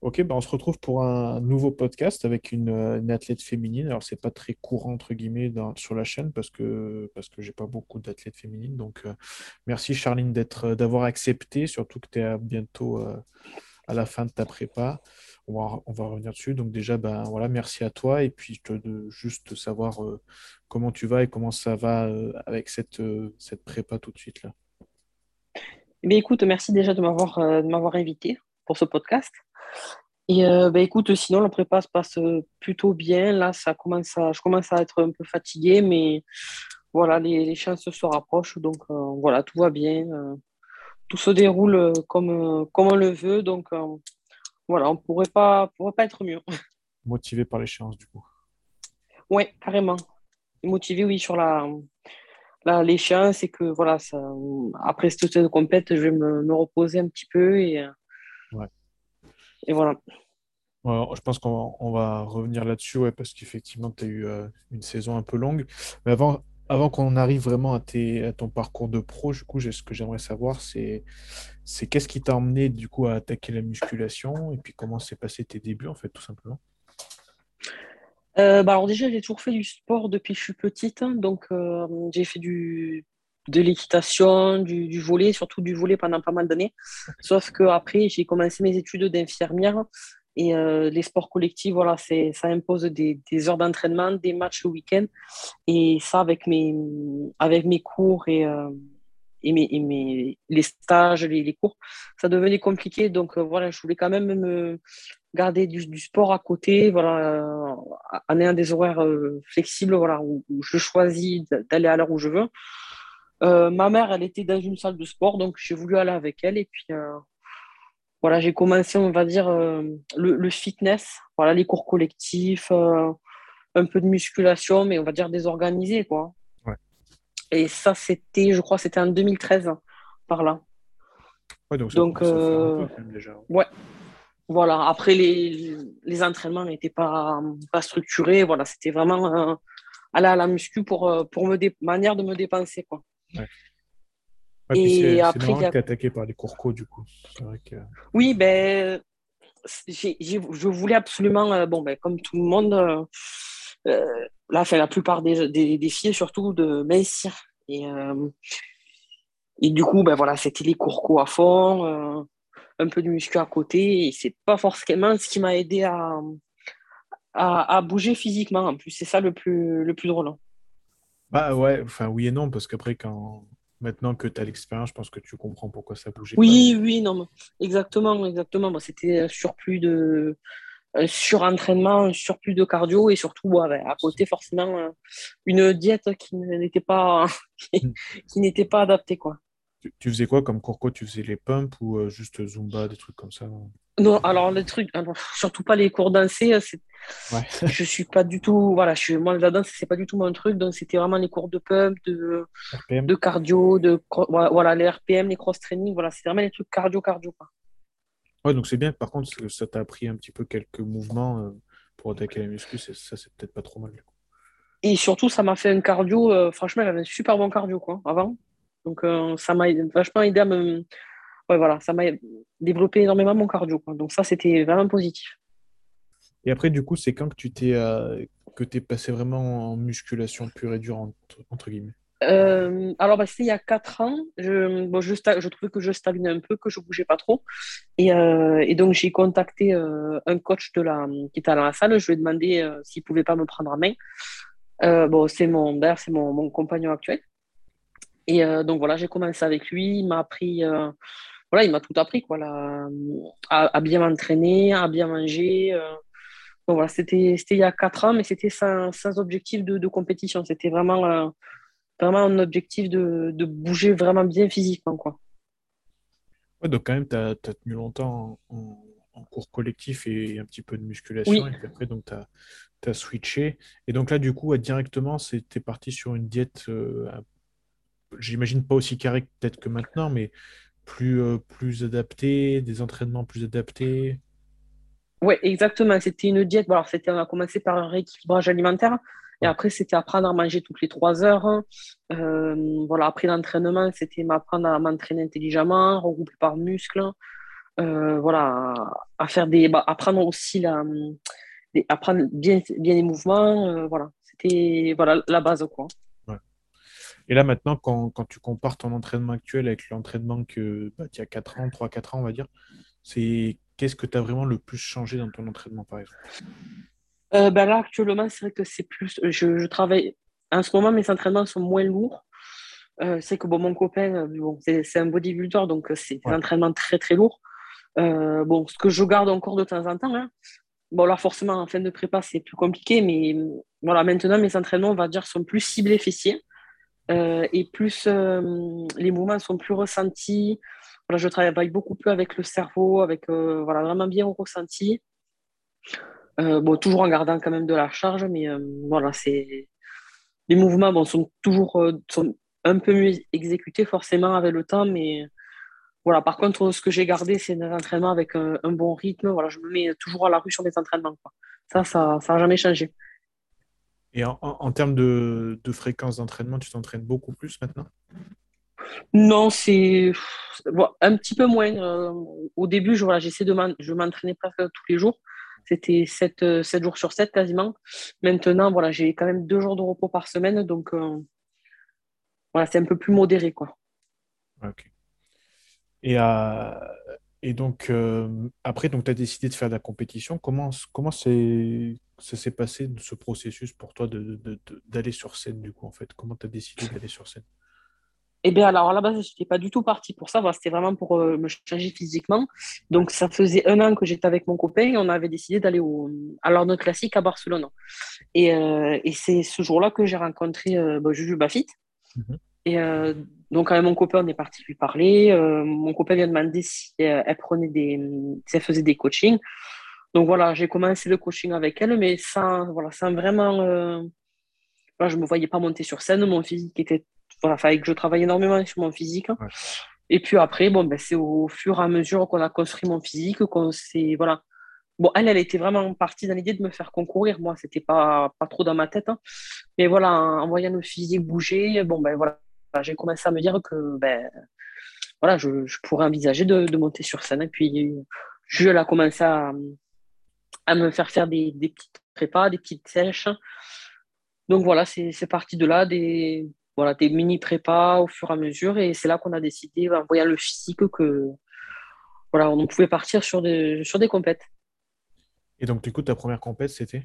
Ok, bah on se retrouve pour un nouveau podcast avec une, euh, une athlète féminine. Alors, c'est pas très courant, entre guillemets, sur la chaîne parce que, parce que pas beaucoup d'athlètes féminines. Donc, euh, merci Charline euh, d'avoir accepté, surtout que tu es bientôt à la fin de ta prépa. On va, on va revenir dessus. Donc, déjà, ben, voilà, merci à toi. Et puis, je juste savoir comment tu vas et comment ça va avec cette, cette prépa tout de suite là. Eh écoute, merci déjà de m'avoir de m'avoir invité pour ce podcast. Et euh, ben, écoute, sinon, la prépa se passe euh, plutôt bien. Là, ça commence à, je commence à être un peu fatiguée, mais voilà, les, les chances se rapprochent. Donc, euh, voilà, tout va bien. euh, tout se déroule comme, comme on le veut. Donc, voilà, on pourrait pas, pourrait pas être mieux. Motivé par l'échéance, du coup. Ouais, carrément. Motivé, oui, sur la, la, l'échéance et que voilà, ça, après cette compète, je vais me, me reposer un petit peu et, Ouais. Et voilà. Je pense qu'on va, revenir là-dessus, ouais, parce qu'effectivement, tu as eu euh, une saison un peu longue. Mais avant, avant qu'on arrive vraiment à, tes, à ton parcours de pro, du coup, j'ai- ce que j'aimerais savoir, c'est, c'est qu'est-ce qui t'a emmené du coup à attaquer la musculation et puis comment s'est passé tes débuts, en fait, tout simplement? Euh, bah alors déjà, j'ai toujours fait du sport depuis que je suis petite. hein. Donc, euh, j'ai fait du, de l'équitation, du, du volley, surtout du volley pendant pas mal d'années. Sauf que après, j'ai commencé mes études d'infirmière. Et euh, les sports collectifs, voilà, ça impose des, des heures d'entraînement, des matchs le week-end. Et ça, avec mes, avec mes cours et, euh, et, mes, et mes, les stages, les, les cours, ça devenait compliqué. Donc, euh, voilà, je voulais quand même me garder du, du sport à côté, voilà, en ayant des horaires flexibles, voilà, où, où je choisis d'aller à l'heure où je veux. Euh, ma mère, elle était dans une salle de sport, donc j'ai voulu aller avec elle. Et puis, euh, voilà, j'ai commencé, on va dire, euh, le, le fitness, voilà, les cours collectifs, un peu de musculation, mais on va dire désorganisé, quoi. Ouais. Et ça, c'était, je crois, c'était en 2013, par là. Ouais, donc ça Donc, un peu même déjà. ouais, voilà. Après, les, les entraînements n'étaient pas, pas structurés. Voilà, c'était vraiment aller à la muscu pour, pour me dé- manière de me dépenser, quoi. Ouais. Ouais, Et après, a... attaqué par les cours du coup. C'est vrai que. oui, ben, je voulais absolument, euh, bon, ben, comme tout le monde, euh, euh, là, enfin, la plupart des, des, des filles, surtout, de mincir. Et, euh, et du coup, ben, voilà, c'était les cours co à fond, un peu de muscu à côté. Et c'est pas forcément ce qui m'a aidé à, à, à bouger physiquement. En plus, c'est ça le plus, le plus drôle. Bah ouais, enfin oui et non, parce qu'après, quand maintenant que tu as l'expérience, je pense que tu comprends pourquoi ça bougeait pas. Oui, oui, non, mais exactement, exactement. C'était un surplus de un surentraînement, un surplus de cardio et surtout ouais, à côté forcément euh, une diète qui n'était pas Hmm. qui n'était pas adaptée quoi. Tu, tu faisais quoi comme cours co? Tu faisais les pumps ou euh, juste Zumba, des trucs comme ça? Non, alors les trucs, alors, surtout pas les cours dansés, c'est- Ouais. je suis pas du tout, voilà, je suis, moi la danse c'est pas du tout mon truc, donc c'était vraiment les cours de pump, de, RPM? de cardio, de voilà les RPM, les cross training, voilà, c'est vraiment les trucs cardio cardio quoi. Ouais, donc c'est bien. Par contre, ça t'a appris un petit peu quelques mouvements euh, pour attaquer la muscu. c'est- Ça, c'est peut-être pas trop mal. Et surtout, ça m'a fait un cardio. euh, franchement, j'avais un super bon cardio, quoi, avant. Donc, euh, ça m'a vachement aidé à me. Ouais, voilà, ça m'a développé énormément mon cardio, quoi. Donc, ça, c'était vraiment positif. Et après, du coup, c'est quand que tu t'es euh, que t'es passé vraiment en musculation pure et dure, entre, entre guillemets? Euh, alors, bah, c'était il y a 4 ans. Je, bon, je, je trouvais que je stagnais un peu, que je bougeais pas trop. Et, euh, et donc, j'ai contacté euh, un coach de la, qui était dans la salle. Je lui ai demandé s'il pouvait pas me prendre en main. Bon, c'est mon, d'ailleurs, c'est mon, mon compagnon actuel. Et euh, donc voilà, j'ai commencé avec lui. Il m'a appris, euh, voilà, il m'a tout appris, quoi, là, à, à bien m'entraîner, à bien manger. euh. Donc voilà, c'était, il y a quatre ans, mais c'était sans, sans objectif de, de compétition. C'était vraiment, euh, vraiment un objectif de, de bouger vraiment bien physiquement, quoi. Ouais, donc quand même, tu as, tenu longtemps en, cours collectif et un petit peu de musculation. Oui, Et puis après, donc, tu as, switché. Et donc là, du coup, directement, c'était parti sur une diète, un- j'imagine pas aussi carré peut-être que maintenant, mais plus, euh, plus adaptée, des entraînements plus adaptés. ouais, exactement. C'était une diète. Bon, alors, c'était, on a commencé par un rééquilibrage alimentaire. Et après, c'était apprendre à manger toutes les trois heures. Euh, voilà, après l'entraînement, c'était m'apprendre à m'entraîner intelligemment, regroupé par muscles. voilà, à, faire des, bah, apprendre aussi la, apprendre bien, bien les mouvements. voilà, c'était voilà la base quoi. Et là, maintenant, quand, quand, tu compares ton entraînement actuel avec l'entraînement que bah, tu as 4 ans, 3-4 ans, on va dire, c'est qu'est-ce que tu as vraiment le plus changé dans ton entraînement, par exemple? Euh, bah Là, actuellement, c'est vrai que c'est plus. Je, travaille. En ce moment, mes entraînements sont moins lourds. Euh, c'est que bon, mon copain, euh, bon, c'est un bodybuilder, donc c'est un entraînement très très lourd. bon, ce que je garde encore de temps en temps, hein. bon, là, forcément, en fin de prépa, c'est plus compliqué, mais voilà, maintenant, mes entraînements, on va dire, sont plus ciblés fessiers. Euh, et plus euh, les mouvements sont plus ressentis. Voilà, je travaille beaucoup plus avec le cerveau, avec euh, voilà, vraiment bien au ressenti. bon, toujours en gardant quand même de la charge, mais voilà, c'est les mouvements sont toujours sont un peu mieux exécutés forcément avec le temps, mais voilà, par contre, ce que j'ai gardé, c'est un entraînement avec un, bon rythme. Voilà, je me mets toujours à la rue sur mes entraînements. Ça, ça n'a jamais changé. Et en, termes de, fréquence d'entraînement, tu t'entraînes beaucoup plus maintenant? Non, c'est un petit peu moins. Euh, au début, je, voilà, j'essaie de je m'entraînais presque tous les jours. C'était 7, euh, jours sur 7 quasiment. Maintenant, voilà, j'ai quand même deux jours de repos par semaine. Donc, euh, voilà, c'est un peu plus modéré. Quoi. Ok. Et, et donc, après, tu as décidé de faire de la compétition. Comment, comment ça s'est passé ce processus pour toi d'aller sur scène du coup en fait? Comment tu as décidé d'aller sur scène? Eh bien, alors à la base, je n'étais pas du tout partie pour ça. C'était vraiment pour euh, me changer physiquement. Donc, ça faisait un an que j'étais avec mon copain et on avait décidé d'aller à l'ordre classique à Barcelone. Et, euh, et c'est ce jour-là que j'ai rencontré euh, bah, Juju Bafit. Mhm. Et donc, avec mon copain, on est parti lui parler. mon copain vient demander si elle, prenait des, si elle faisait des coachings. Donc voilà, j'ai commencé le coaching avec elle, mais sans, voilà, sans vraiment. Euh... je ne me voyais pas monter sur scène. Mon physique était. Voilà, fallait que je travaille énormément sur mon physique. Et puis après, bon, ben, c'est au fur et à mesure qu'on a construit mon physique, qu'on s'est. Voilà. Bon, elle, elle était vraiment partie dans l'idée de me faire concourir. Moi, c'était pas, pas trop dans ma tête. Hein. Mais voilà, en, voyant le physique bouger, bon, ben voilà, j'ai commencé à me dire que ben, voilà, je, pourrais envisager de, monter sur scène. Et puis, je l'ai commencé à, me faire faire des, des petites prépas, des petites sèches. Donc voilà, c'est parti de là, des, voilà, des mini prépas au fur et à mesure. Et c'est là qu'on a décidé, en voyant le physique, que voilà, on pouvait partir sur des, sur des compètes. Et donc, du coup, ta première compète, c'était?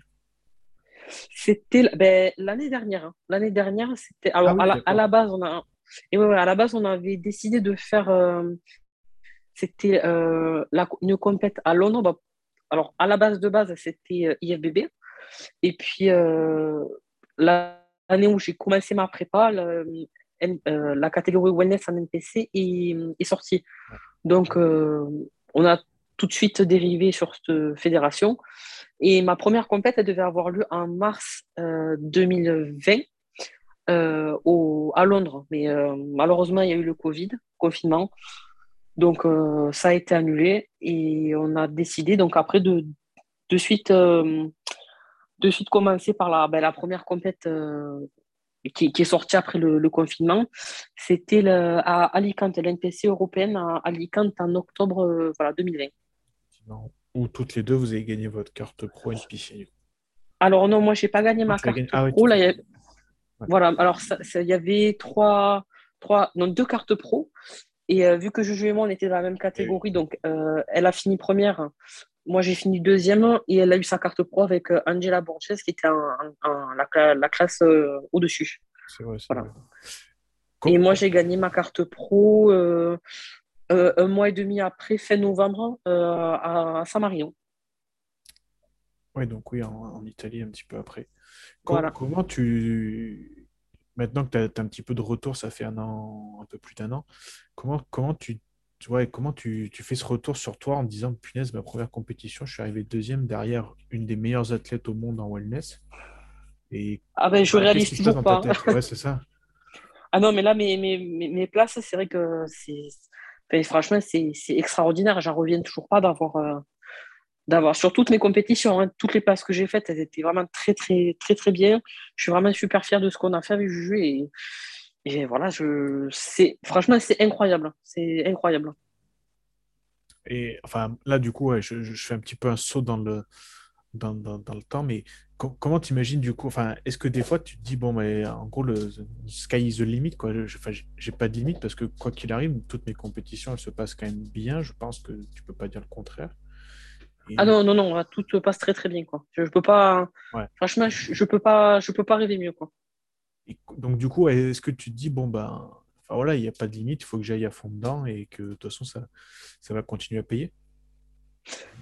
C'était ben, l'année dernière. Hein. L'année dernière, c'était. Alors, ah à, la, base, on a. Et à la base, on avait décidé de faire. Euh, c'était euh, une compète à Londres bah, alors, à la base de base, c'était euh, IFBB. Et puis, l'année où j'ai commencé ma prépa, euh, la catégorie wellness en NPC est, sortie. Donc, on a tout de suite dérivé sur cette fédération. Et ma première compète, elle devait avoir lieu en mars 2020 au, à Londres. Mais malheureusement, il y a eu le Covid, confinement. Donc, euh, ça a été annulé et on a décidé, donc après, de, de, suite, euh, de suite commencer par la, ben, première compète euh, qui, qui, est sortie après le, confinement. C'était à Alicante, l'NPC européenne à Alicante en octobre voilà, 2020. Où toutes les deux, vous avez gagné votre carte pro NPC. Alors non, moi, je n'ai pas gagné ma carte ah pro. Là, Voilà, alors il y avait trois, trois, non, deux cartes pro et euh, vu que Juju et moi, on était dans la même catégorie, donc euh, elle a fini première. Moi, j'ai fini deuxième et elle a eu sa carte pro avec euh, Angela Borges, qui était en, la, classe au-dessus. C'est vrai, c'est vrai. Et moi, j'ai gagné ma carte pro un mois et demi après, fin novembre, à, San Marino. Oui, donc oui, en, Italie, un petit peu après. voilà. Comment tu maintenant que tu as, un petit peu de retour, ça fait un an, un peu plus d'un an, comment, comment, tu, vois, comment tu, tu, fais ce retour sur toi en disant punaise, ma première compétition, je suis arrivé deuxième derrière une des meilleures athlètes au monde en wellness. Et, ah ben, je réalise toujours pas. Ouais, c'est ça. Ah non, mais là, mes, mes, mes places, c'est vrai que c'est. Franchement, c'est extraordinaire. J'en reviens toujours pas d'avoir. Euh, sur toutes mes compétitions, hein, toutes les passes que j'ai faites, elles étaient vraiment très très très très bien. Je suis vraiment super fier de ce qu'on a fait avec Juju et, voilà, je franchement c'est incroyable, c'est incroyable. Et enfin, là, du coup, je fais un petit peu un saut dans le, dans, dans, dans le temps, mais co- comment t'imagines du coup, enfin, est-ce que des fois tu te dis, bon, mais en gros, le sky is the limit, quoi. Je- Enfin, j'ai pas de limite parce que quoi qu'il arrive, toutes mes compétitions, elles se passent quand même bien. Je pense que tu peux pas dire le contraire. Ah non, non, non, tout se passe très très bien, quoi. Je, je peux pas, ouais. franchement, je, je peux pas, je peux pas rêver mieux, quoi. Et donc, du coup, est-ce que tu te dis, bon, ben, voilà, il n'y a pas de limite, il faut que j'aille à fond dedans et que de toute façon, ça, ça va continuer à payer?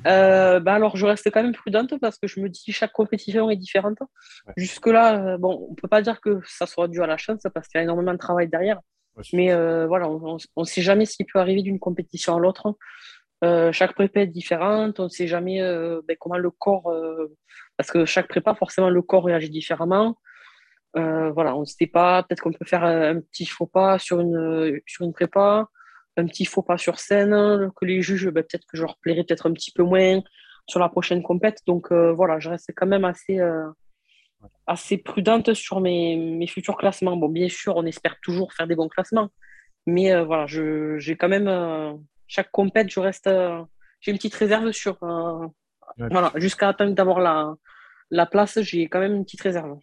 Euh, bah alors, je reste quand même prudente parce que je me dis chaque compétition est différente. Ouais, Jusque-là, euh, bon, on peut pas dire que ça soit dû à la chance parce qu'il y a énormément de travail derrière. ouais, Mais euh, voilà, on ne sait jamais ce qui peut arriver d'une compétition à l'autre. Euh, chaque prépa est différente, on ne sait jamais ben, comment le corps, parce que chaque prépa, forcément, le corps réagit différemment. Voilà, on ne sait pas, peut-être qu'on peut faire un, un petit faux pas sur une, sur une prépa, un petit faux pas sur scène, que les juges, ben, peut-être que je leur plairai peut-être un petit peu moins sur la prochaine compète. Donc euh, voilà, je reste quand même assez, euh, assez prudente sur mes, mes futurs classements. Bon, bien sûr, on espère toujours faire des bons classements, mais euh, voilà, je, j'ai quand même, chaque compète, je reste, euh, j'ai une petite réserve sur, euh, Ouais, voilà, jusqu'à attendre d'avoir la, la place, j'ai quand même une petite réserve.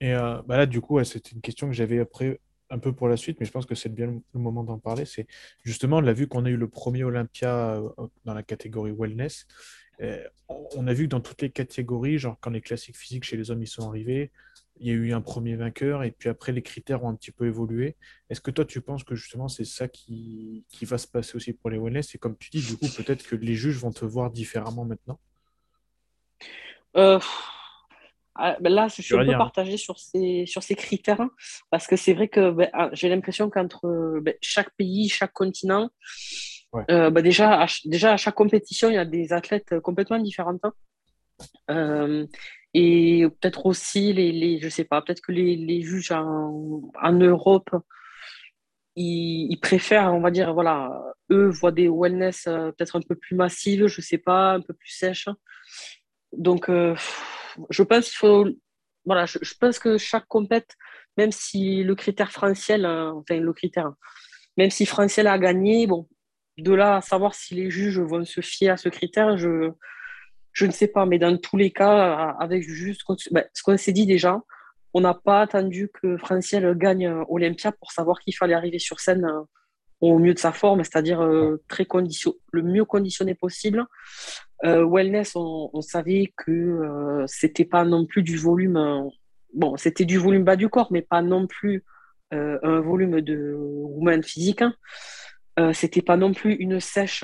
Et euh, bah là, du coup, c'était une question que j'avais après un peu pour la suite, mais je pense que c'est bien le moment d'en parler. C'est justement, l'a vu qu'on a eu le premier Olympia euh, dans la catégorie wellness. Euh, on a vu que dans toutes les catégories, genre quand les classiques physiques chez les hommes ils sont arrivés, il y a eu un premier vainqueur et puis après les critères ont un petit peu évolué. Est-ce que toi tu penses que justement c'est ça qui, qui va se passer aussi pour les wellness? Et comme tu dis, du coup, peut-être que les juges vont te voir différemment maintenant? Euh, ah, ben là, je suis un peu partagée sur ces, sur ces critères, hein, parce que c'est vrai que ben, ah, j'ai l'impression qu'entre euh, ben, chaque pays, chaque continent, Ouais, euh, déjà, à, déjà à chaque compétition, il y a des athlètes complètement différents. hein. Euh, et peut-être aussi, les, les, je sais pas, peut-être que les, les juges en, en Europe, ils, ils préfèrent, on va dire, voilà, eux voient des wellness euh, peut-être un peu plus massives, je sais pas, un peu plus sèches. Donc, euh, je pense que chaque compète, même si le critère Franciel, euh, enfin le critère, même si Franciel a gagné, de là à savoir si les juges vont se fier à ce critère, je, ne sais pas. Mais dans tous les cas, avec juste ben, ce qu'on s'est dit déjà, on n'a pas attendu que Franciel gagne euh, Olympia pour savoir qu'il fallait arriver sur scène euh, au mieux de sa forme, c'est-à-dire euh, très le mieux conditionné possible. Euh, wellness, on, savait que euh, c'était pas non plus du volume. euh, bon, c'était du volume bas du corps, mais pas non plus euh, un volume de woman physique. hein. C'était pas non plus une sèche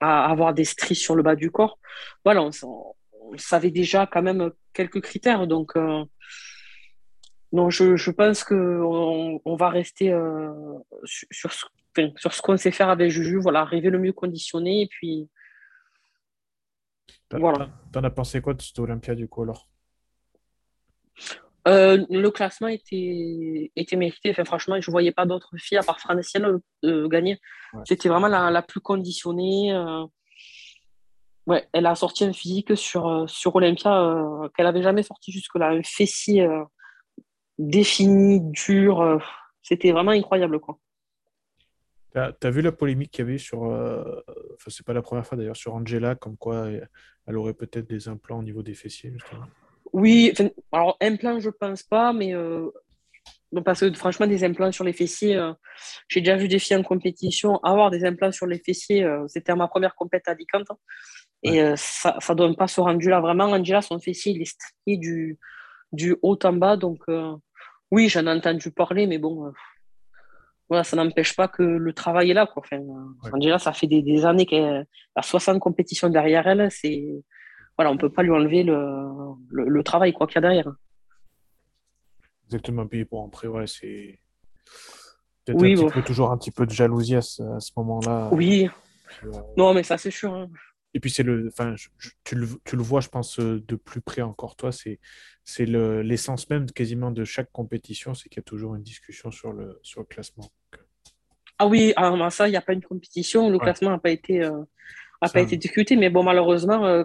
à avoir des stries sur le bas du corps. Voilà, on, savait déjà quand même quelques critères. Donc, non, je, pense que on, va rester sur, ce, sur ce qu'on sait faire avec Juju. Voilà, arriver le mieux conditionné. Et puis, voilà. t'en- as pensé quoi de cette Olympia du coup alors? Euh, le classement était, était mérité. Enfin, franchement, je ne voyais pas d'autres filles à part Francielle euh, gagner. Ouais, C'était vraiment la, la plus conditionnée. euh. Ouais, elle a sorti un physique sur, euh, sur Olympia euh, qu'elle n'avait jamais sorti jusque-là. Un fessier euh, défini, dur. euh, C'était vraiment incroyable, quoi. T'as, t'as vu la polémique qu'il y avait sur, euh, enfin c'est pas la première fois d'ailleurs, sur Angela, comme quoi elle, aurait peut-être des implants au niveau des fessiers, justement. Oui, alors implant, je pense pas, mais euh, non, parce que franchement, des implants sur les fessiers, euh, j'ai déjà vu des filles en compétition avoir des implants sur les fessiers. euh, C'était ma première compétition à Alicante. Et ça ne donne pas ce rendu-là. Vraiment, Angela, son fessier, il est strié du, du haut en bas. Donc, oui, j'en ai entendu parler, mais bon, voilà, ça n'empêche pas que le travail est là. Quoi. Enfin, Ouais. Angela, ça fait des, des années qu'elle a 60 compétitions derrière elle. C'est, voilà, on ne peut pas lui enlever le, le, le travail quoi, qu'il y a derrière. Exactement. Puis bon, après, ouais, c'est peut-être un petit peu, toujours un petit peu de jalousie à ce, moment-là. oui, euh, non, mais ça, c'est sûr. hein. Et puis c'est le, enfin, je- je- tu le, tu le vois, je pense, euh, de plus près encore toi, c'est, c'est le, l'essence même quasiment de chaque compétition, c'est qu'il y a toujours une discussion sur le, sur le classement. Ah oui, ah, ça, il n'y a pas une compétition. Le ouais, classement n'a pas été. euh, a pas été discuté, mais bon, malheureusement, euh,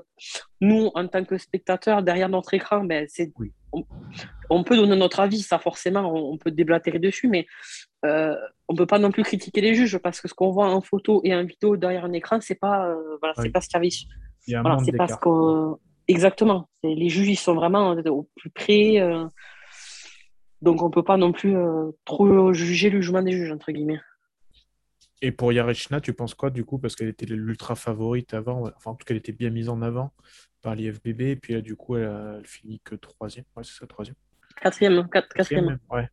nous, en tant que spectateurs, derrière notre écran, ben, c'est, oui, on, on peut donner notre avis, ça forcément, on, peut déblatérer dessus, mais euh, on ne peut pas non plus critiquer les juges parce que ce qu'on voit en photo et en vidéo derrière un écran, c'est pas, voilà, c'est pas ce qu'il y avait. c'est pas ce Exactement. Les juges, ils sont vraiment au plus près. Euh, donc, on ne peut pas non plus trop juger le jugement des juges, entre guillemets. Et pour Yarechna, tu penses quoi du coup Parce qu'elle était l'ultra favorite avant, enfin en tout cas elle était bien mise en avant par l'IFBB, et puis là du coup elle, finit que troisième. Ouais, c'est ça, troisième. Quatrième, quatrième. Ouais.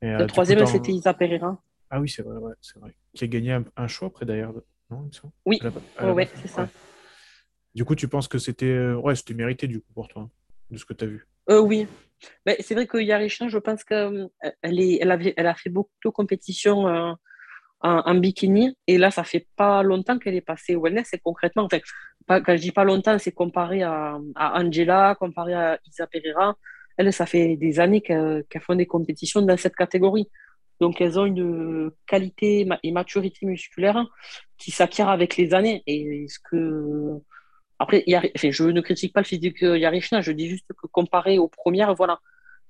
le euh, troisième, c'était Isa Pereira. Ah oui, c'est vrai, ouais, c'est vrai. Qui a gagné un, choix après d'ailleurs. Non, oui, ouais, c'est ça. Du coup, tu penses que c'était euh, ouais, c'était mérité du coup pour toi, hein, de ce que tu as vu? Euh, Oui. C'est vrai que Yarechna, je pense qu'elle elle, avait, elle a fait beaucoup de compétitions en, bikini. Et là, ça fait pas longtemps qu'elle est passée au wellness. Et concrètement, en fait, quand je dis pas longtemps, c'est comparé à, Angela, comparé à Isa Pereira. Elle, ça fait des années qu'elle font des compétitions dans cette catégorie. Donc, elles ont une qualité et maturité musculaire qui s'acquiert avec les années. Et ce que. Après, je ne critique pas le physique Yarishna, je dis juste que comparé aux premières, voilà,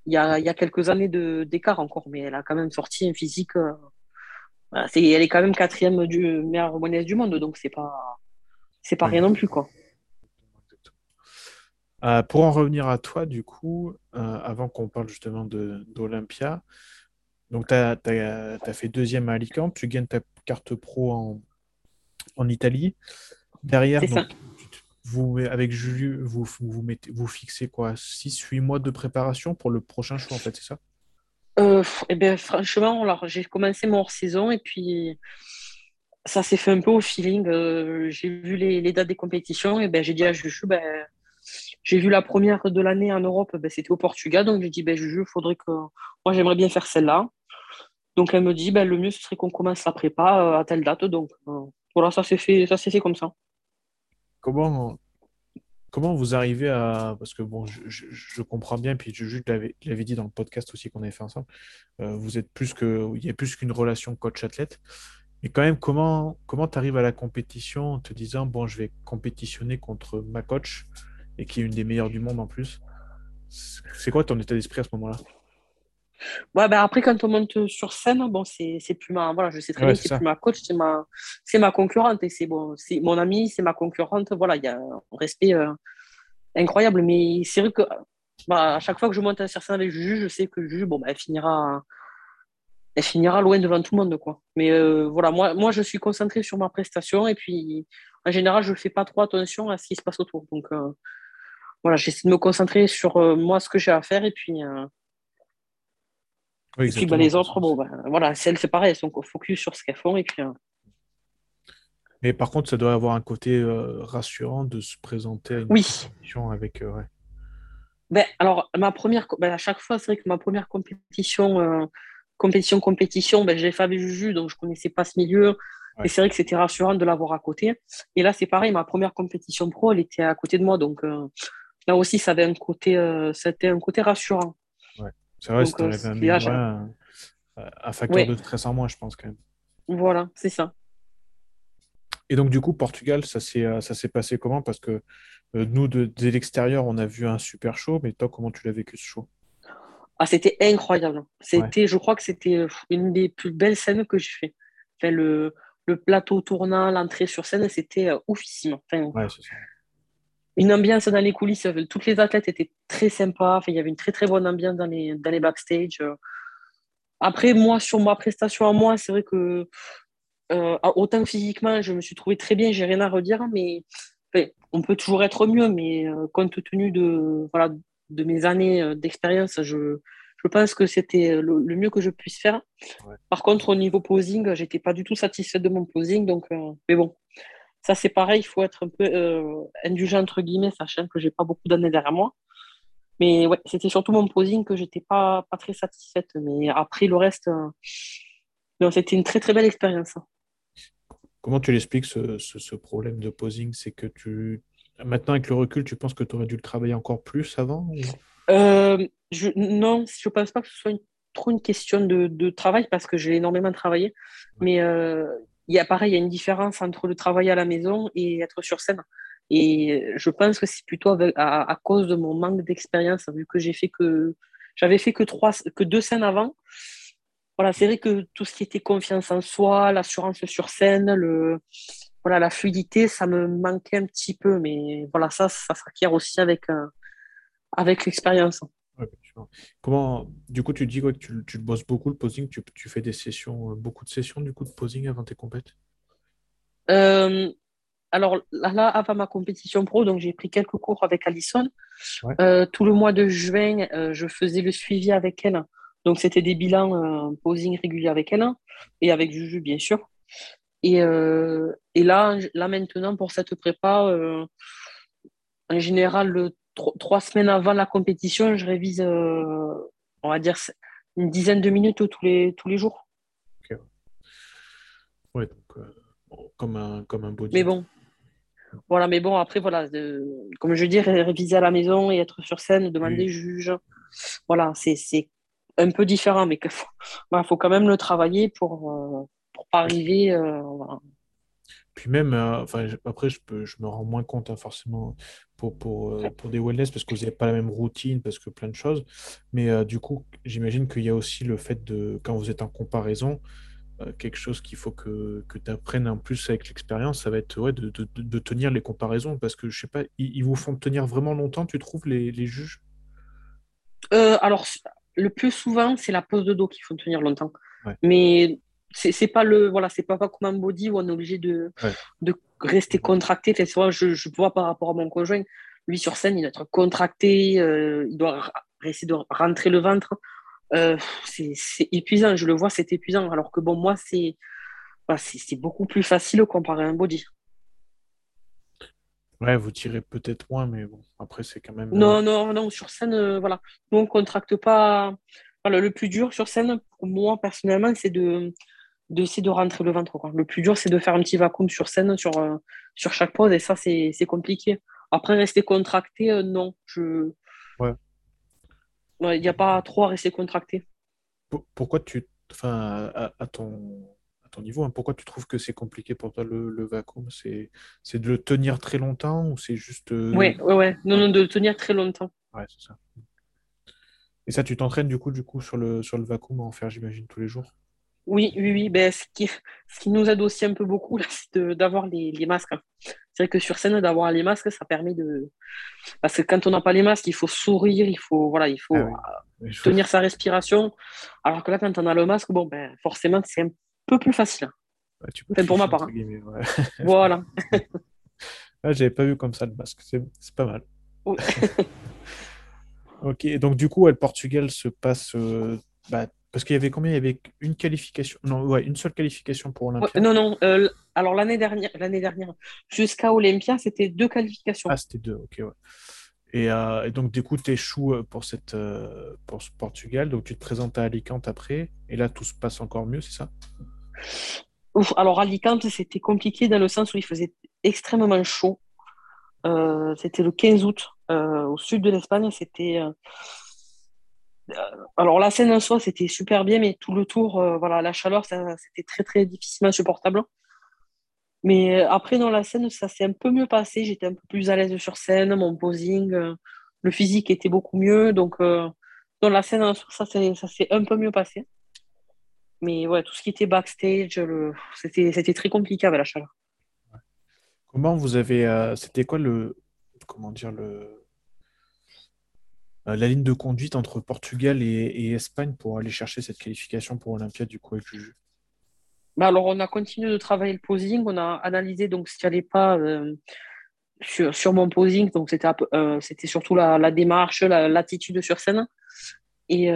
il y a, y a quelques années d'écart encore, mais elle a quand même sorti un physique elle est quand même quatrième du meilleur monnaie du monde, donc c'est pas c'est pas rien non plus quoi. Euh, pour en revenir à toi, du coup, euh, avant qu'on parle justement d'Olympia, donc tu as, fait deuxième à Alicante, tu gagnes ta carte pro en, en Italie. Derrière, vous, avec Julius, vous, vous, mettez, vous fixez quoi 6-8 mois de préparation pour le prochain choix, en fait, c'est ça? Euh, eh bien, franchement, alors, j'ai commencé mon hors-saison et puis ça s'est fait un peu au feeling. Euh, j'ai vu les, dates des compétitions et ben, j'ai dit à Juju, ben, j'ai vu la première de l'année en Europe, ben, c'était au Portugal. Donc, j'ai dit, ben, Juju, il faudrait que. Moi, j'aimerais bien faire celle-là. Donc, elle me dit, ben, le mieux, ce serait qu'on commence la prépa euh, à telle date. Donc, voilà, ça s'est fait, ça s'est fait comme ça. Comment, Comment vous arrivez à. Parce que bon, je, comprends bien, puis je, je l'avais dit dans le podcast aussi qu'on avait fait ensemble, euh, vous êtes plus que. Il y a plus qu'une relation coach-athlète. Mais quand même, comment comment tu arrives à la compétition en te disant, bon, je vais compétitionner contre ma coach, et qui est une des meilleures du monde en plus? C'est quoi ton état d'esprit à ce moment-là? Ouais, ben après, quand on monte sur scène, bon, c'est plus ma. Voilà, je sais très bien que c'est plus ma coach, c'est ma, ma concurrente. Et c'est bon, mon amie, c'est ma concurrente. Voilà, il y a un respect euh, incroyable. Mais c'est vrai que bah, à chaque fois que je monte sur scène avec Juju, je sais que Juju, bon, bah, elle, finira, elle finira loin devant tout le monde. Quoi. Mais euh, voilà, moi, moi, je suis concentré sur ma prestation. Et puis, en général, je ne fais pas trop attention à ce qui se passe autour. Donc, euh, voilà, j'essaie de me concentrer sur moi, ce que j'ai à faire. Et puis et puis bah, les autres, bon, bah, voilà, celles, c'est pareil, elles sont focus sur ce qu'elles font. Et puis, euh, Mais par contre, ça doit avoir un côté euh, rassurant de se présenter à une oui. compétition avec. Euh, ben, alors, ma première, ben, à chaque fois, c'est vrai que ma première compétition, compétition, compétition, ben, j'ai fait avec Juju, donc je ne connaissais pas ce milieu. Et c'est vrai que c'était rassurant de l'avoir à côté. Et là, c'est pareil, ma première compétition pro, elle était à côté de moi. Donc là aussi, ça avait un côté, c'était un côté rassurant. C'est vrai, c'est un, un, facteur de stress en moins, je pense, quand même. Voilà, c'est ça. Et donc, du coup, Portugal, ça s'est euh, passé comment? Parce que euh, nous, de, l'extérieur, on a vu un super show, mais toi, comment tu l'as vécu ce show? Ah, C'était incroyable. C'était, Je crois que c'était euh, une des plus belles scènes que j'ai fait. Enfin, le, le plateau tournant, l'entrée sur scène, c'était oufissime. Enfin, ouais, c'est ça une ambiance dans les coulisses. Toutes les athlètes étaient très sympas. il y avait une très très bonne ambiance dans les, dans les backstage. Après, moi, sur ma prestation à moi, c'est vrai que euh, autant physiquement, je me suis trouvé très bien, j'ai rien à redire, mais on peut toujours être mieux, mais euh, compte tenu de, voilà, de mes années euh, d'expérience, je, je pense que c'était le, mieux que je puisse faire. Par contre, au niveau posing, j'étais pas du tout satisfaite de mon posing, donc, mais bon, ça, c'est pareil, il faut être un peu euh, indulgent, entre guillemets, sachant que j'ai pas beaucoup d'années derrière moi. Mais ouais, c'était surtout mon posing que j'étais pas, pas très satisfaite. Mais après, le reste, euh, c'était une très, très belle expérience. Comment tu l'expliques, ce, ce, problème de posing? C'est que tu. Maintenant, avec le recul, tu penses que tu aurais dû le travailler encore plus avant euh, je, Non, je ne pense pas que ce soit trop une question de, de travail parce que j'ai énormément travaillé. Mais euh, il y a pareil, il y a une différence entre le travail à la maison et être sur scène. Et je pense que c'est plutôt à, cause de mon manque d'expérience, vu que j'ai fait que, j'avais fait que, trois, que deux scènes avant. Voilà, c'est vrai que tout ce qui était confiance en soi, l'assurance sur scène, le, voilà, la fluidité, ça me manquait un petit peu. Mais voilà, ça, ça s'acquiert aussi avec, euh, avec l'expérience. Comment, du coup, tu dis quoi, que tu, tu bosses beaucoup le posing, tu, tu, fais des sessions, euh, beaucoup de sessions du coup de posing avant tes compètes? Euh, Alors là, avant ma compétition pro, donc j'ai pris quelques cours avec Alison. Euh, tout le mois de juin, je faisais le suivi avec elle. Donc c'était des bilans posing réguliers avec elle et avec Juju bien sûr. Et, et là, là maintenant pour cette prépa, en général le trois semaines avant la compétition, je révise, euh, on va dire, une dizaine de minutes tous les, tous les jours. Ok. Ouais, donc, euh, comme, un, comme un body. Mais bon. Voilà, mais bon, après, voilà, comme je dis, réviser à la maison et être sur scène, demander juge, voilà, c'est un peu différent, mais il faut, faut, quand même le travailler pour ne euh, pas arriver. Puis même, enfin, après, je, peux, je me rends moins compte, hein, forcément, pour, pour, euh, pour, des wellness parce que vous n'avez pas la même routine, parce que plein de choses. Mais euh, du coup, j'imagine qu'il y a aussi le fait de, quand vous êtes en comparaison, euh, quelque chose qu'il faut que, que tu apprennes en plus avec l'expérience, ça va être ouais, de, de, de, tenir les comparaisons. Parce que je sais pas, ils, vous font tenir vraiment longtemps, tu trouves, les, les juges? Alors, le plus souvent, c'est la pose de dos qui font tenir longtemps. Mais c'est pas le voilà c'est pas, pas comme un body où on est obligé de, de rester contracté. Enfin, je, je vois par rapport à mon conjoint, lui sur scène, il doit être contracté, euh, il doit essayer de rentrer le ventre. Euh, c'est épuisant, je le vois, c'est épuisant. Alors que bon, moi, c'est c'est beaucoup plus facile comparé à un body. Ouais, vous tirez peut-être moins, mais bon, après, c'est quand même. Non, non, non, sur scène, euh, voilà. Nous, on contracte pas. Voilà, le plus dur sur scène, pour moi, personnellement, c'est de d'essayer de rentrer le ventre. Quoi. Le plus dur, c'est de faire un petit vacuum sur scène sur, euh, sur chaque pause, et ça, c'est compliqué. Après, rester contracté, euh, non. Je... Ouais. Il n'y a pas trop à rester contracté. Pourquoi tu. Enfin, à, ton, à ton niveau, hein, pourquoi tu trouves que c'est compliqué pour toi le, le vacuum? C'est de le tenir très longtemps ou c'est juste. Oui, euh, ouais, ouais. Non, non, de le tenir très longtemps. Ouais, c'est ça. Et ça, tu t'entraînes du coup, du coup sur, le, sur le vacuum à en faire, j'imagine, tous les jours? Oui, oui, oui. Ben, ce, qui, ce qui nous aide aussi un peu beaucoup, c'est d'avoir les, les, masques. C'est vrai que sur scène, d'avoir les masques, ça permet de. Parce que quand on n'a pas les masques, il faut sourire, il faut, voilà, il faut, ah euh, tenir sa respiration. Alors que là, quand on a le masque, bon, ben, forcément, c'est un peu plus facile. tu peux pour ma part. Hein. voilà. ah, J'avais pas vu comme ça le masque. C'est pas mal. ok, donc du coup, le Portugal se passe. Euh, bah, parce qu'il y avait combien? Il y avait une qualification Non, ouais, une seule qualification pour Olympia. non, non. Euh, alors l'année dernière, l'année dernière, jusqu'à Olympia, c'était deux qualifications. Ah, c'était deux, ok, ouais. Et, euh, donc, du coup, tu échoues euh, pour, cette, pour ce Portugal. Donc, tu te présentes à Alicante après. Et là, tout se passe encore mieux, c'est ça? Ouf, alors, Alicante, c'était compliqué dans le sens où il faisait extrêmement chaud. c'était le 15 août, au sud de l'Espagne. C'était euh, alors la scène en soi, c'était super bien, mais tout le tour, euh, voilà, la chaleur, c'était très très difficilement supportable. Mais euh, après, dans la scène, ça s'est un peu mieux passé. J'étais un peu plus à l'aise sur scène, mon posing, le physique était beaucoup mieux. Donc, dans la scène, ça s'est un peu mieux passé. Mais ouais, tout ce qui était backstage, c'était très compliqué avec la chaleur. Comment vous avez. c'était quoi le. Comment dire le euh, la ligne de conduite entre Portugal et, Espagne pour aller chercher cette qualification pour Olympia du coup avec Juju bah alors on a continué de travailler le posing, on a analysé donc ce qui n'allait pas euh, sur, mon posing, donc c'était euh, c'était surtout la, démarche, l'attitude sur scène. Et,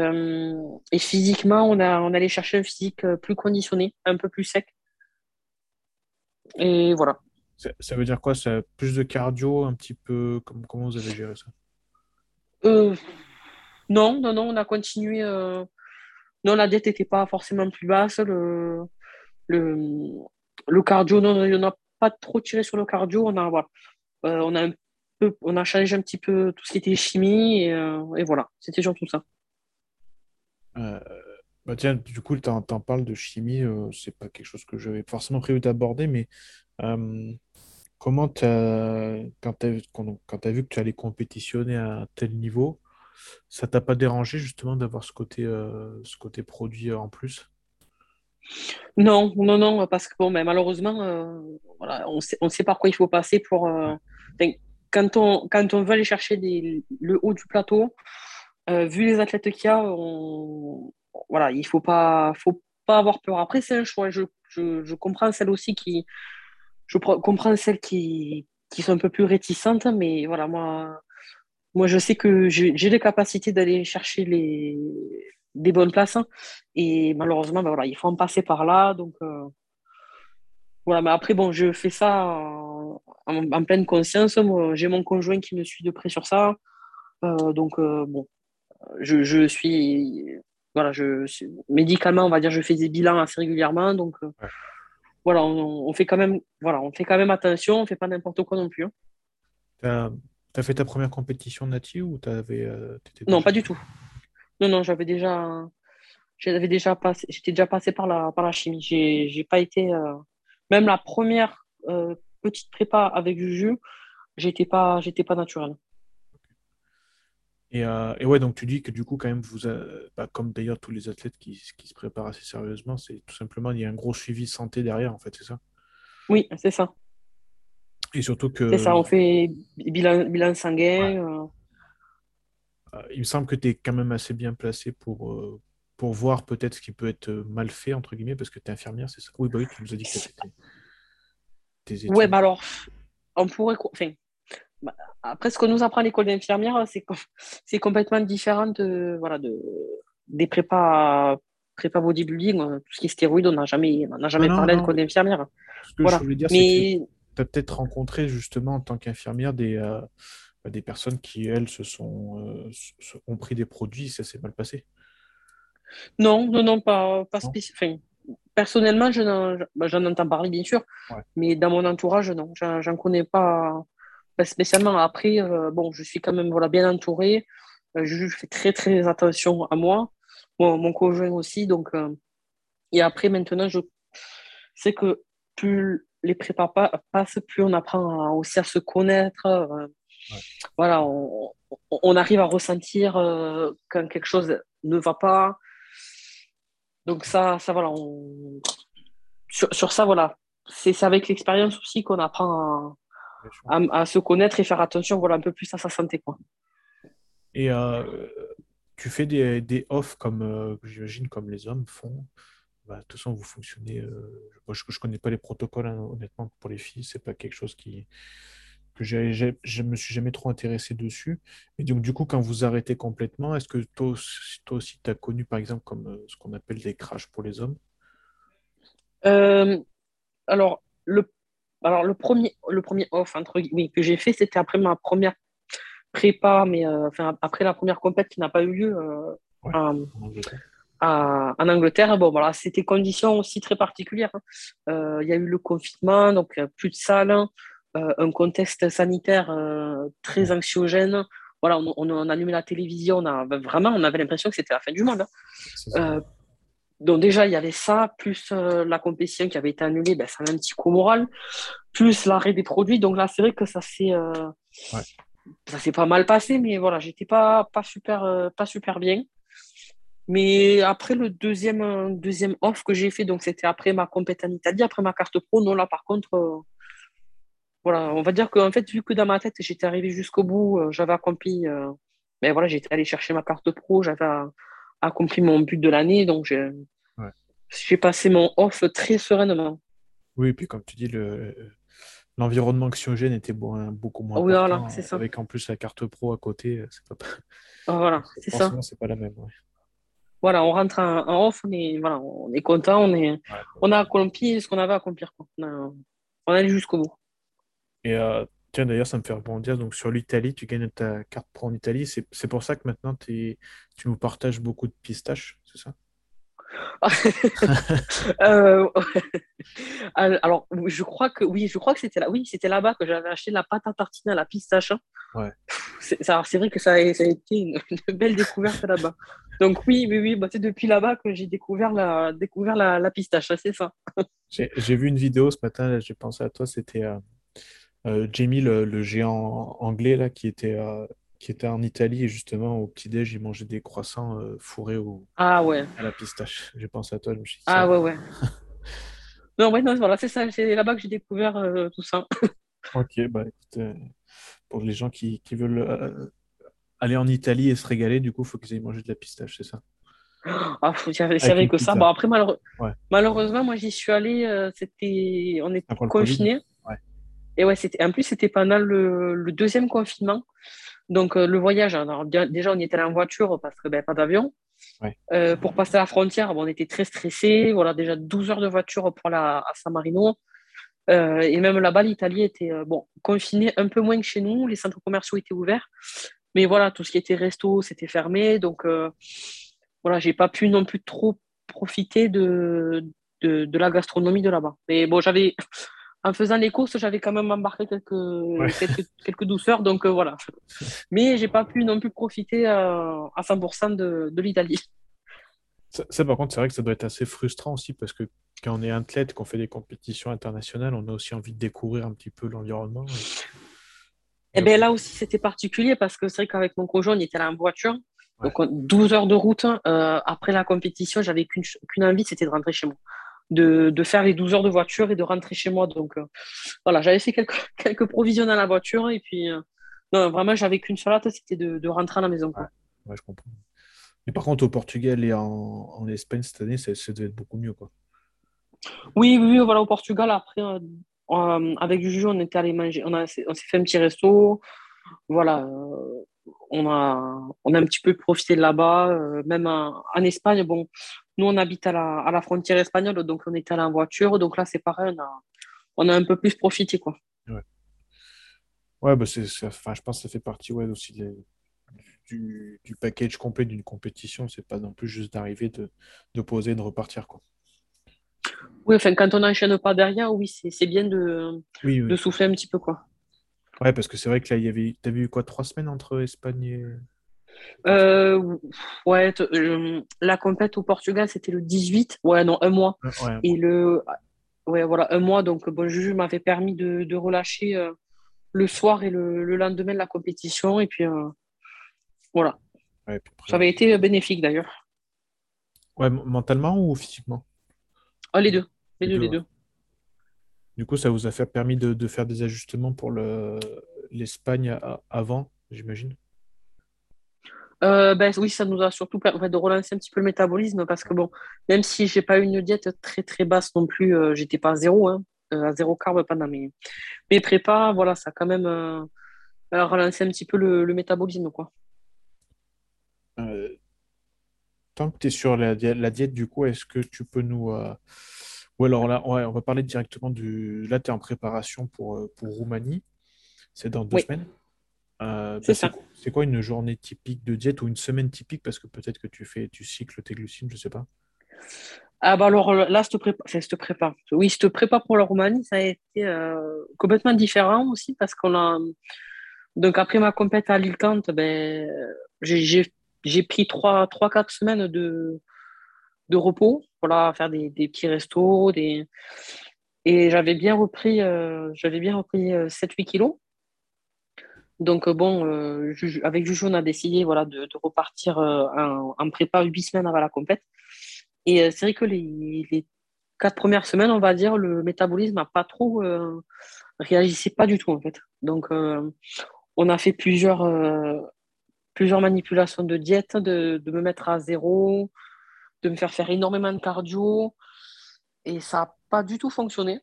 physiquement, on a on allait chercher un physique plus conditionné, un peu plus sec. Et voilà. Ça, veut dire quoi? Ça, Plus de cardio, un petit peu Comment vous avez géré ça? Euh, non, non, non, on a continué. Euh, non, la dette n'était pas forcément plus basse. Le, le, cardio, non, on n'a pas trop tiré sur le cardio. On a, euh, on, a un peu, on a changé un petit peu tout ce qui était chimie et, voilà, c'était surtout ça. bah tiens, du coup, tu en, parles de chimie, c'est pas quelque chose que j'avais forcément prévu d'aborder, mais Comment as, quand tu as, vu que tu allais compétitionner à tel niveau, ça t'a pas dérangé justement d'avoir ce côté, ce côté produit en plus? Non, non, non, parce que bon, mais malheureusement, voilà, on sait, on sait par quoi il faut passer pour. quand, on, quand on veut aller chercher le haut du plateau, vu les athlètes qu'il y a, on, voilà, il faut pas, faut pas avoir peur. Après, c'est un choix. Je, je, je, comprends celles aussi qui, je comprends celles qui, sont un peu plus réticentes, mais voilà, moi, moi, je sais que j'ai les capacités d'aller chercher les, des bonnes places, hein. et malheureusement, ben voilà, il faut en passer par là, donc. Euh, voilà, mais après, bon, je fais ça en, pleine conscience. J'ai mon conjoint qui me suit de près sur ça. Euh, donc, euh, bon, je, suis voilà, je, médicalement, on va dire, je fais des bilans assez régulièrement. Donc, voilà, on, fait quand même, voilà, on fait quand même attention, on fait pas n'importe quoi non plus. Hein. Tu as, fait ta première compétition native ou avais, euh, Non, pas du tout. Non, non, j'avais déjà, j'avais déjà passé, j'étais déjà passé par la, par la chimie. J'ai pas été, euh, même la première petite prépa avec Juju, j'étais pas, j'étais pas Euh, et, ouais, donc tu dis que du coup, quand même, vous, bah, comme d'ailleurs tous les athlètes qui, se préparent assez sérieusement, c'est tout simplement, il y a un gros suivi santé derrière, en fait, c'est ça? Oui, c'est ça. Et surtout que. C'est ça, on fait bilan, bilan sanguin. Euh. Euh, il me semble que tu es quand même assez bien placé pour, pour voir peut-être ce qui peut être mal fait, entre guillemets, parce que tu es infirmière, c'est ça? Oui, bah oui, tu nous as dit que c'était tes études. Ouais, bah alors, on pourrait. Enfin, bah, après, ce que nous apprend l'école d'infirmière, c'est, c'est complètement différent de, voilà, de, des prépas, prépa bodybuilding. Euh, tout ce qui est stéroïdes, on n'a jamais, on jamais parlé d'école d'infirmière. Ce que je voulais dire, Mais... c'est que tu as peut-être rencontré justement en tant qu'infirmière des, euh, des personnes qui, elles, se sont, euh, ont pris des produits, ça s'est mal passé. Non, non, non, pas, pas spécifiquement. personnellement, je n'en, bah, j'en entends parler, bien sûr, mais dans mon entourage, non, j'en, j'en connais pas spécialement après, euh, bon, je suis quand même voilà, bien entourée. Euh, je fais très, très attention à moi. mon conjoint aussi. Donc, euh, et après, maintenant, je sais que plus les prépas passent, plus on apprend aussi à se connaître. Voilà, on, arrive à ressentir quand quelque chose ne va pas. Donc ça, ça voilà, sur, sur, ça, voilà, c'est avec l'expérience aussi qu'on apprend à, à, se connaître et faire attention voilà, un peu plus à sa santé. Quoi. Et euh, tu fais des, des off comme euh, j'imagine comme les hommes font. Bah, de toute façon, vous fonctionnez. Euh, je ne connais pas les protocoles, hein, honnêtement, pour les filles. C'est pas quelque chose qui que je ne me suis jamais trop intéressé dessus. Et donc, du coup, quand vous arrêtez complètement, est-ce que toi, toi aussi, tu as connu, par exemple, comme ce qu'on appelle des crashs pour les hommes? Alors, le alors, le premier, le premier off entre, oui, que j'ai fait, c'était après ma première prépa, mais euh, enfin, après la première compète qui n'a pas eu lieu euh, en, Angleterre. Bon, voilà, c'était conditions aussi très particulières. Hein. Euh, il y a eu le confinement, donc plus de salles, un contexte sanitaire très anxiogène. Voilà, on, on, a allumé la télévision, on a, vraiment, on avait l'impression que c'était la fin du monde. Hein. Donc déjà, il y avait ça, plus euh, la compétition qui avait été annulée, ben, ça avait un petit coup moral, plus l'arrêt des produits. Donc là, c'est vrai que ça s'est euh, ça s'est pas mal passé, mais voilà, j'étais pas, pas, super, euh, pas super bien. Mais après le deuxième, deuxième off que j'ai fait, donc c'était après ma compétition en Italie, après ma carte pro, non, là par contre, voilà, on va dire qu'en fait, vu que dans ma tête, j'étais arrivé jusqu'au bout, j'avais accompli, mais ben voilà, j'étais allé chercher ma carte pro, j'avais accompli mon but de l'année, donc j'ai j'ai passé mon off très sereinement. Oui, et puis comme tu dis, le, l'environnement anxiogène était beaucoup moins oui, important. Voilà, ça. Avec en plus la carte pro à côté, c'est pas. Oh, voilà, c'est ça. C'est pas la même. Voilà, on rentre en, off, on est, voilà, on est content, on, est, on a accompli ce qu'on avait à accomplir. On, a, on allé jusqu'au bout. Et euh, tiens, d'ailleurs, ça me fait rebondir. Donc, sur l'Italie, tu gagnes ta carte pro en Italie. C'est, pour ça que maintenant, tu nous partages beaucoup de pistaches, c'est ça? Euh, alors, je crois que oui, je crois que c'était là. Oui, c'était là-bas que j'avais acheté la pâte à tartiner à la pistache. Hein. Ouais. C'est, vrai que ça a, été une, belle découverte là-bas. Donc oui, oui, oui, bah, c'est depuis là-bas que j'ai découvert la, découvert la, pistache, c'est ça. j'ai, vu une vidéo ce matin, j'ai pensé à toi, c'était euh, Jamie, le, géant anglais là, qui était qui était en Italie et justement au petit-déj, il mangeait des croissants euh, fourrés au, Ah ouais. à la pistache. J'ai pensé à toi, je me suis dit, Ah ça- ouais, ouais. Non, ouais, non, voilà, c'est ça. C'est là-bas que j'ai découvert euh, tout ça. Ok, bah écoute, euh, pour les gens qui, qui veulent euh, aller en Italie et se régaler, du coup, il faut qu'ils aient mangé de la pistache, c'est ça? Ah, une que ça. Bon, après, Ouais. malheureusement, moi, j'y suis allée. euh, c'était... On était confinés. Et ouais, c'était... en plus, c'était pendant le, le deuxième confinement. Donc, euh, le voyage, alors, bien- déjà, on y était allé en voiture parce que ben, pas d'avion. Ouais. Euh, pour passer la frontière, bon, on était très stressés. Voilà, déjà 12 heures de voiture pour la, à San Marino. Euh, et même là-bas, l'Italie était bon, confinée un peu moins que chez nous. Les centres commerciaux étaient ouverts. Mais voilà, tout ce qui était resto, c'était fermé. Donc, voilà, j'ai pas pu non plus trop profiter de, de, de la gastronomie de là-bas. Mais bon, j'avais, en faisant les courses, j'avais quand même embarqué quelques, quelques, quelques douceurs. Donc, euh, voilà. Mais j'ai pas pu non plus profiter euh, à 100% de, de l'Italie. Ça, ça, par contre, c'est vrai que ça doit être assez frustrant aussi parce que quand on est athlète, qu'on fait des compétitions internationales, on a aussi envie de découvrir un petit peu l'environnement. Et bien là aussi, c'était particulier parce que c'est vrai qu'avec mon conjoint, on était là en voiture. Ouais. Donc, on- 12 heures de route. euh, après la compétition, j'avais qu'une qu'une envie, c'était de rentrer chez moi. De, de faire les 12 heures de voiture et de rentrer chez moi. Donc, euh, voilà, j'avais fait quelques, quelques provisions dans la voiture. Et puis, euh, non, vraiment, j'avais qu'une seule hâte, c'était de, de rentrer à la maison. Quoi. Ouais, je comprends. Mais par contre, au Portugal et en, en Espagne cette année, ça, ça devait être beaucoup mieux, quoi. Oui, oui, voilà, au Portugal, après, euh, avec Juju, on était allé manger, on a, on s'est fait un petit resto. Voilà, on a, on a un petit peu profité là-bas, euh, même en, en Espagne. Bon, nous, on habite à la, à la frontière espagnole, donc on était allé en voiture. Donc là, c'est pareil, on a, on a un peu plus profité, quoi. Ouais, bah c'est, enfin, je pense que ça fait partie ouais, aussi des- du, du package complet d'une compétition. C'est pas non plus juste d'arriver, de, de poser, de repartir, quoi. Oui, enfin, quand on n'enchaîne pas derrière, oui, c'est bien de, Oui, oui. de souffler un petit peu, quoi. Ouais, parce que c'est vrai que là, il y avait. T'avais eu quoi, trois semaines entre Espagne et. Euh, ouais, euh, la compète au Portugal, c'était le 18. Ouais, non, un mois. Ouais, ouais, Et le, ouais, voilà, un mois. Donc, bon, Juju m'avait permis de, de relâcher euh, le soir et le, le lendemain de la compétition. Et puis, voilà. ouais, puis après- Ça avait été bénéfique d'ailleurs. Ouais, mentalement ou physiquement? Ah, les deux. Les Les deux, deux, les deux. Du coup, ça vous a fait permis de, de faire des ajustements pour le, l'Espagne avant, j'imagine? Euh, ben, oui, ça nous a surtout permis de relancer un petit peu le métabolisme parce que, bon, même si j'ai pas eu une diète très, très basse non plus, euh, j'étais pas à zéro, hein, euh, à zéro carbe pendant mes, mes prépas. Voilà, ça a quand même euh, relancé un petit peu le, le métabolisme, quoi. Tant que tu es sur la, di- la diète, du coup, est-ce que tu peux nous. Ou alors là, ouais, on va parler directement du. Là, tu es en préparation pour, pour Roumanie. C'est dans deux Oui. semaines. Euh, C'est bah, c'est quoi une journée typique de diète ou une semaine typique? Parce que peut-être que tu fais, tu cycles tes glucides, je sais pas. Ah bah alors là, cette prépa, enfin, cette prépa. Oui, cette prépa pour la Roumanie, ça a été euh, complètement différent aussi parce qu'on a... Donc après ma compète à Alicante, ben, j'ai pris trois, trois, quatre semaines de, de repos, voilà, faire des, des petits restos, des... et j'avais bien repris, euh, j'avais bien repris euh, 7-8 kilos. Donc euh, bon, euh, avec Juju, on a décidé voilà, de, repartir euh, en, en prépa 8 semaines avant la compète. Et euh, c'est vrai que les, quatre premières semaines, on va dire, le métabolisme n'a pas trop euh, réagissait pas du tout en fait. Donc euh, on a fait plusieurs, euh, plusieurs manipulations de diète, de, de me mettre à zéro, de me faire faire énormément de cardio, et ça n'a pas du tout fonctionné.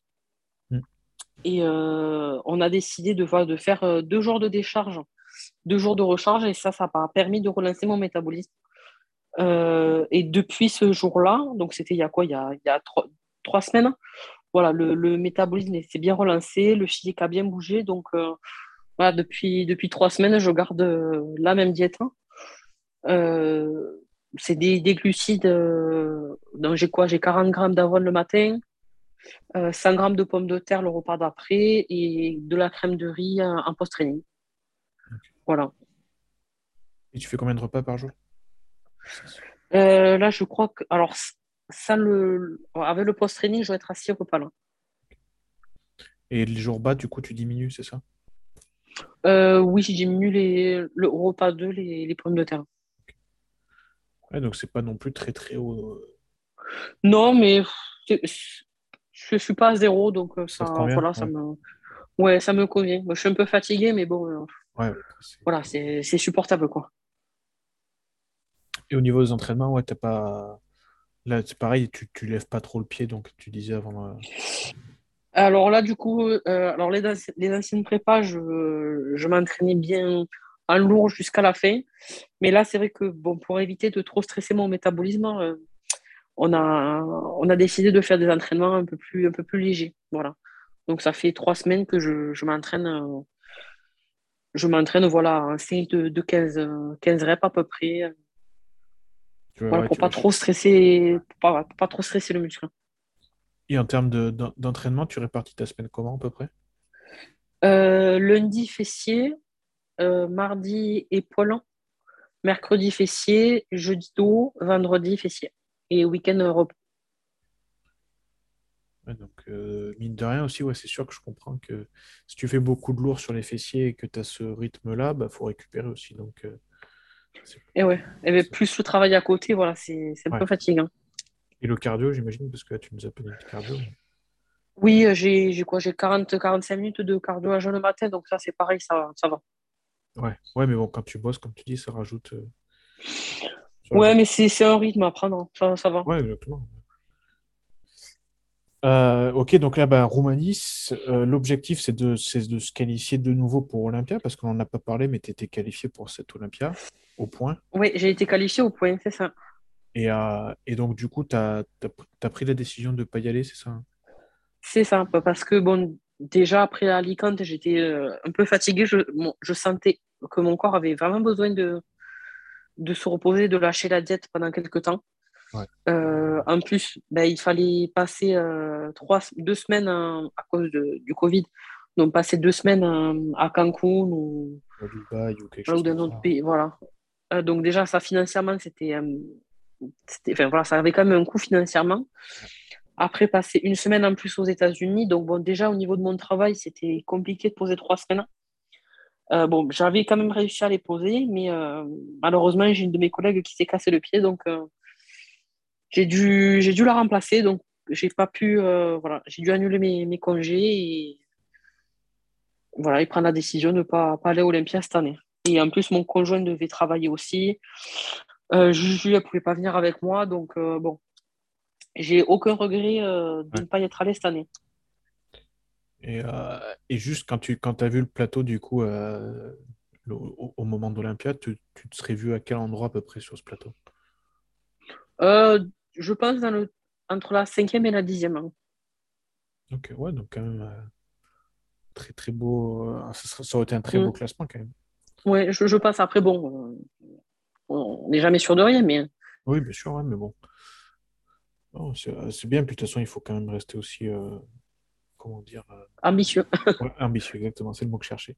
Et euh, on a décidé de, faire euh, deux jours de décharge, deux jours de recharge, et ça, ça m'a permis de relancer mon métabolisme. Euh, et depuis ce jour-là, donc c'était il y a quoi? Il y a, trois, trois semaines, voilà, le, métabolisme s'est bien relancé, le physique a bien bougé. Donc, voilà, depuis, depuis trois semaines, je garde la même diète. hein. C'est des, des glucides. donc, j'ai quoi? J'ai 40 grammes d'avoine le matin, 100 grammes de pommes de terre le repas d'après et de la crème de riz euh, en post-training. Voilà. Et tu fais combien de repas par jour? Euh, là, je crois que. Alors, ça, le, avec le post-training, je dois être à 6 repas là. Et les jours bas, du coup, tu diminues, c'est ça? Euh, oui, j'ai diminué les, le repas 2, les, les pommes de terre. Ouais, donc c'est pas non plus très très haut. euh, Non, mais je suis pas à zéro, donc euh, Ça ça, te convient? voilà, ça me, ouais, ça me convient. Je suis un peu fatiguée, mais bon, euh, Ouais, voilà, c'est supportable, quoi. Et au niveau des entraînements, ouais, t'as pas. Là, c'est pareil, tu, tu lèves pas trop le pied, donc tu disais avant. euh, Alors là, du coup, euh, alors les, les anciennes prépas, je, je m'entraînais bien en lourd jusqu'à la fin. Mais là, c'est vrai que bon, pour éviter de trop stresser mon métabolisme, euh, on a, on a décidé de faire des entraînements un peu plus, un peu plus légers. Voilà. Donc ça fait trois semaines que je, je m'entraîne, euh, je m'entraîne voilà, en série de, de 15, euh, 15 reps à peu près. tu vois, Voilà, ouais, pour tu pas trop stresser, pour pas, pour pas trop stresser le muscle. Et en termes de- d'en- d'entraînement, tu répartis ta semaine comment à peu près? Euh, lundi, fessier, euh, mardi, épaule, mercredi, fessier, jeudi, dos, vendredi, fessier. Et week-end. Ouais, donc, euh, mine de rien aussi, ouais, c'est sûr que je comprends que si tu fais beaucoup de lourd sur les fessiers et que tu as ce rythme-là, bah, faut récupérer aussi. Donc, euh, Et ouais, et ben, plus le travail à côté, voilà, c'est un Ouais. peu fatigant. Et le cardio, j'imagine, parce que là, tu nous as pas dit de cardio. mais- Oui, euh, j'ai quoi? J'ai 40-45 minutes de cardio à jeun le matin, donc ça, c'est pareil, ça, ça va. Ouais. ouais, mais bon, quand tu bosses, comme tu dis, ça rajoute. euh, Ouais, mais c'est c'est un rythme à prendre, ça, ça va. Ouais, exactement. Euh, ok, donc là, bah, Roumanie, euh, l'objectif, c'est de, c'est de se qualifier de nouveau pour Olympia, parce qu'on n'en a pas parlé, mais tu étais qualifié pour cette Olympia, au point. Oui, j'ai été qualifiée au point, c'est ça. Et, euh, et donc, du coup, tu as, pris la décision de ne pas y aller, c'est ça? hein? C'est ça, pa- parce que bon, déjà après Alicante, j'étais euh, un peu fatiguée. Je sentais que mon corps avait vraiment besoin de, de se reposer, de lâcher la diète pendant quelques temps. Ouais. Euh, en plus, ben, il fallait passer euh, trois, deux semaines euh, à cause de- du Covid. Donc, passer deux semaines à Cancun ou, à Dubaï ou quelque chose dans un autre pays. Voilà. Euh, donc, déjà, ça financièrement, c'était, c'était, enfin, voilà, ça avait quand même un coût financièrement. Après, passer une semaine en plus aux États-Unis. Donc, bon, déjà, au niveau de mon travail, c'était compliqué de poser trois semaines. Euh, bon, j'avais quand même réussi à les poser, mais euh, malheureusement, j'ai une de mes collègues qui s'est cassé le pied. Donc, euh, j'ai dû, j'ai dû la remplacer. Donc, j'ai pas pu, voilà, j'ai dû annuler mes, mes congés et voilà, et prendre la décision de ne pas, pas aller à Olympia cette année. Et en plus, mon conjoint devait travailler aussi. Juju, elle pouvait pas venir avec moi. Donc, bon, j'ai aucun regret de ne pas y être allé cette année. Et, euh, et juste quand tu quand as vu le plateau, du coup, euh, au, au moment d'Olympia, tu, tu te serais vu à quel endroit à peu près sur ce plateau? Euh, je pense dans le, entre la cinquième et la dixième. hein. Ok, ouais, donc quand même, très très beau. ça, aurait été un très beau Mm. classement quand même. Ouais, je, je pense après, bon, on n'est jamais sûr de rien, mais Oui, bien sûr, ouais, mais bon. C'est c'est bien, puis de toute façon, il faut quand même rester aussi, euh, comment dire, euh, ambitieux. ouais, ambitieux, exactement, c'est le mot que je cherchais.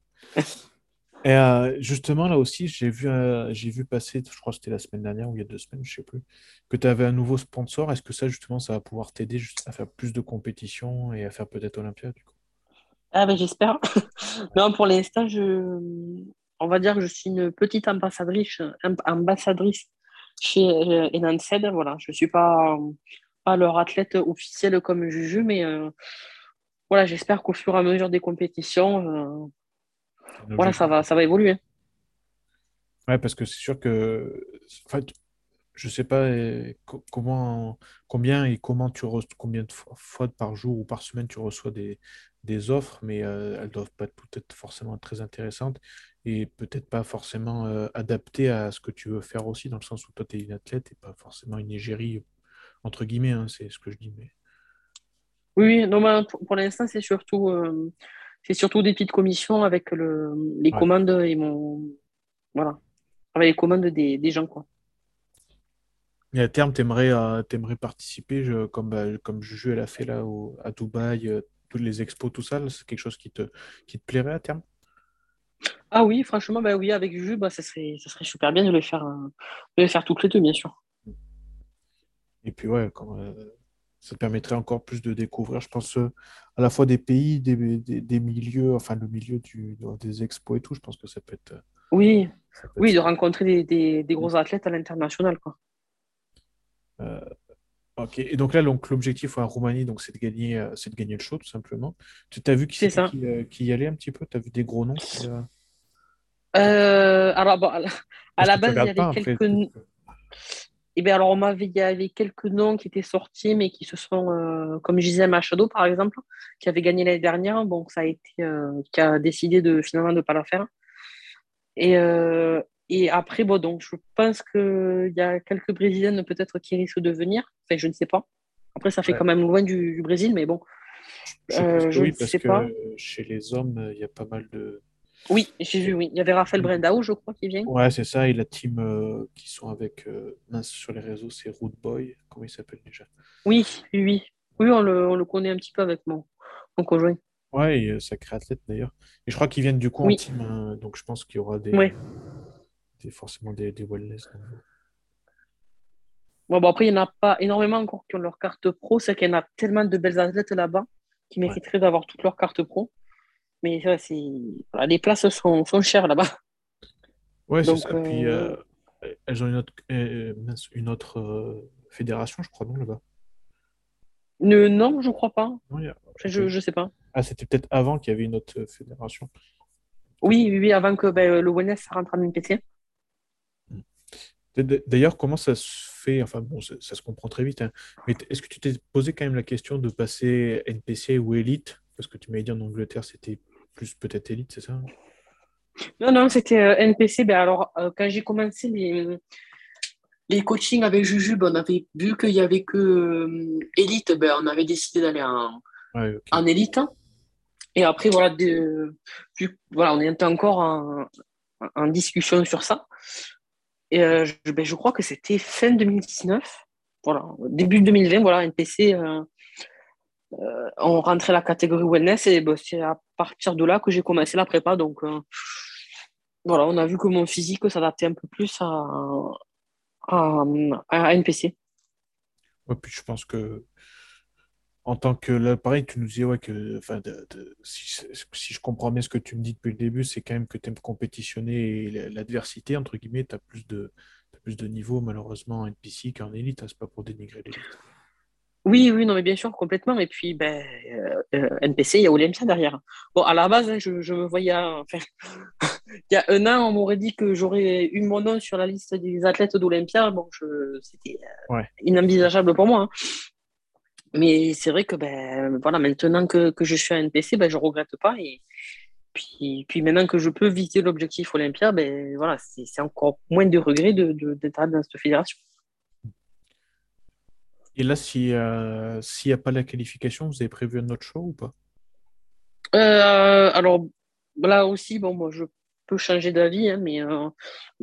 Et euh, justement, là aussi, j'ai vu, euh, j'ai vu passer, je crois que c'était la semaine dernière ou il y a deux semaines, je sais plus, que tu avais un nouveau sponsor. Est-ce que ça, justement, ça va pouvoir t'aider à faire plus de compétitions et à faire peut-être Olympia, du coup? Ah ben j'espère. Non, pour l'instant, je, on va dire que je suis une petite ambassadrice, ambassadrice chez Enanced. Voilà, je suis pas, pas leur athlète officielle comme Juju, mais euh, voilà, j'espère qu'au fur et à mesure des compétitions, euh, voilà, ça va, ça va évoluer. Ouais, parce que c'est sûr que, en fait, je sais pas co- comment, combien et comment tu reçois, combien de fois, par jour ou par semaine tu reçois des, des offres, mais euh, elles doivent pas peut-être forcément être très intéressantes et peut-être pas forcément euh, adaptées à ce que tu veux faire aussi, dans le sens où toi, tu es une athlète et pas forcément une égérie, entre guillemets, hein, c'est ce que je dis. Mais... Oui, non, pour, pour l'instant, c'est surtout, euh, c'est surtout des petites commissions avec le, les Ouais. commandes et mon, voilà, avec les commandes des, des gens, quoi. Et à terme, tu aimerais, participer, je- comme, bah, comme Juju, elle a fait là au- à Dubaï, euh, toutes les expos, tout ça, c'est quelque chose qui te, qui te plairait à terme? Ah oui, franchement, bah oui, avec Juju, bah, ça serait, ça serait super bien de le faire, euh, de le faire toutes les deux, bien sûr. Et puis ouais, quand, euh, ça te permettrait encore plus de découvrir, je pense, euh, à la fois des pays, des, des, milieux, enfin le milieu du, des expos et tout. Je pense que ça peut être. Oui, oui, de rencontrer des, des, gros athlètes à l'international. Quoi. Euh, ok, et donc là, l'objectif en Roumanie, donc, c'est de, gagner, euh, c'est de gagner le show, tout simplement. Tu as vu qui, qui, qui, y allait un petit peu? Tu as vu des gros noms Alors, bon, à la, base, il y avait quelques. Eh bien, alors, on m'avait, il y avait quelques noms qui étaient sortis, mais qui se sont, euh, comme Gisèle Machado, par exemple, qui avait gagné l'année dernière, bon, ça a été, euh, qui a décidé de finalement de ne pas la faire. Et, euh, et après, bon, donc, je pense qu'il y a quelques Brésiliennes peut-être qui risquent de venir. Enfin, je ne sais pas. Après, ça fait quand même loin du, Brésil, mais bon. Je, oui, parce que chez les hommes, il y a pas mal de, oui, j'ai vu, oui. Il y avait Raphaël Brendao, je crois, qui vient. Ouais, c'est ça. Et la team euh, qui sont avec euh, sur les réseaux, c'est Root Boy. Comment il s'appelle déjà? Oui, oui, oui. Oui, on le, connaît un petit peu avec mon, mon conjoint. Ouais, et, euh, sacré athlète d'ailleurs. Et je crois qu'ils viennent du coup en team. Hein, donc je pense qu'il y aura des, forcément des, des wellness. Bon, bon, après, il n'y en a pas énormément encore qui ont leur carte pro. C'est qu'il y en a tellement de belles athlètes là-bas qui mériteraient d'avoir toutes leurs cartes pro. Mais les places sont, sont chères là-bas. Ouais, c'est ça. Puis euh, euh, elles ont une autre, euh, une autre fédération, je crois, non, là-bas? Non, je crois pas. je, ne sais pas. Ah, c'était peut-être avant qu'il y avait une autre fédération. Oui, oui, oui avant que ben, le WNS rentre en NPC. D'ailleurs, comment ça se fait Enfin, bon, ça, se comprend très vite. Hein. Mais est-ce que tu t'es posé quand même la question de passer NPC ou Elite Parce que tu m'avais dit en Angleterre, c'était plus peut-être élite, c'est ça? Non, non, c'était euh, NPC. Ben alors, euh, quand j'ai commencé les, les coachings avec Jujube, on avait vu qu'il n'y avait que euh, élite. Ben, on avait décidé d'aller en, en élite. Et après, voilà, de, voilà on était encore en, en, discussion sur ça. Et je, ben, je, crois que c'était fin 2019. Voilà, début 2020, voilà, NPC. Euh, on rentrait la catégorie wellness et bah, c'est à partir de là que j'ai commencé la prépa. Donc euh, voilà, on a vu que mon physique s'adaptait un peu plus à, à, NPC. Puis je pense que en tant que là, pareil, tu nous disais que si, je comprends bien ce que tu me dis depuis le début, c'est quand même que tu aimes compétitionner l'adversité, entre guillemets, tu as plus de, plus de niveau malheureusement en NPC qu'en élite, hein, c'est pas pour dénigrer l'élite. Oui, oui, non, mais bien sûr, complètement. Et puis, ben, euh, euh, NPC, il y a Olympia derrière. Bon, à la base, hein, je, me voyais. Enfin, il y a un an, on m'aurait dit que j'aurais eu mon nom sur la liste des athlètes d'Olympia. Bon, c'était euh, inenvisageable pour moi. Hein. Mais c'est vrai que, ben, voilà, maintenant que, je suis à NPC, ben, je ne regrette pas. Et puis, puis maintenant que je peux visiter l'objectif Olympia, ben, voilà, c'est encore moins de regrets d'être de, dans cette fédération. Et là, euh, s'il n'y a pas la qualification, vous avez prévu un autre show ou pas? Euh, Alors, là aussi, bon, moi, je peux changer d'avis, hein, mais euh,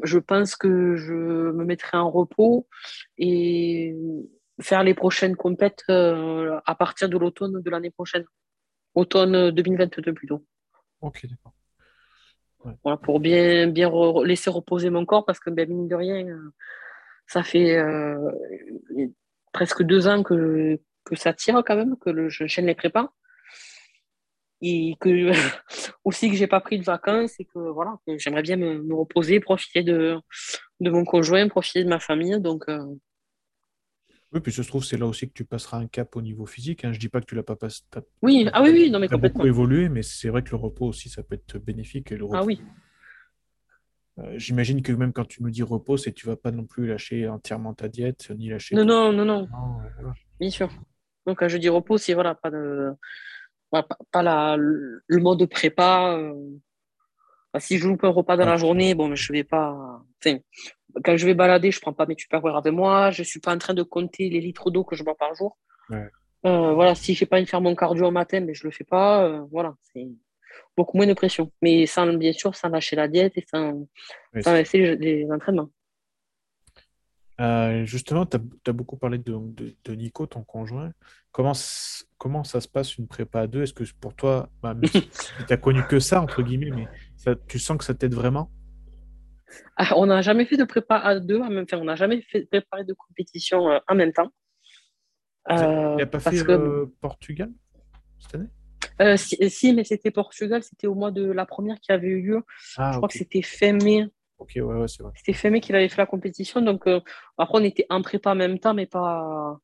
je pense que je me mettrai en repos et faire les prochaines compètes à partir de l'automne de l'année prochaine. Automne 2022 plutôt. Ok, d'accord. Voilà, pour bien, bien laisser reposer mon corps parce que, ben, mine de rien, ça fait presque deux ans que, que ça tire quand même, que je chaîne les prépas. Et que aussi que j'ai pas pris de vacances et que voilà, j'aimerais bien me, reposer, profiter de, de mon conjoint, profiter de ma famille. Donc, euh, Oui, puis je trouve c'est là aussi que tu passeras un cap au niveau physique. Hein. Je dis pas que tu l'as pas passé. Oui, ah oui, oui, non mais complètement. beaucoup évolué, mais c'est vrai que le repos aussi, ça peut être bénéfique. Et le Ah oui. Euh, j'imagine que même quand tu me dis repos, c'est tu vas pas non plus lâcher entièrement ta diète, ni lâcher. Non, non, non, non. Bien sûr. Donc quand je dis repos, c'est voilà, pas de, pas, la, le mode prépa. Euh, si je loupe un repas dans la journée, bon, je vais pas. Enfin, quand je vais balader, je prends pas mes tupperwares avec moi. Je suis pas en train de compter les litres d'eau que je bois par jour. Euh, voilà, si j'ai pas envie de faire mon cardio au matin, mais je le fais pas. voilà, c'est beaucoup moins de pression. Mais sans, bien sûr, sans lâcher la diète et sans, laisser les, entraînements. Euh, justement, tu as, beaucoup parlé de, de, Nico, ton conjoint. Comment, comment ça se passe une prépa à deux? Est-ce que pour toi, bah, tu n'as connu que ça, entre guillemets, mais ça, tu sens que ça t'aide vraiment? Ah, On n'a jamais fait de prépa à deux, en même temps, on n'a jamais fait préparé de compétition euh, en même temps. il n'a pas fait Portugal cette année? Euh, si, mais c'était Portugal, c'était au mois de la première qui avait eu lieu. Ah, je crois que c'était fin mai. Ok, ouais, ouais c'est vrai. C'était fin mai qu'il avait fait la compétition. Donc, euh, après, on était en prépa en même temps, mais pas,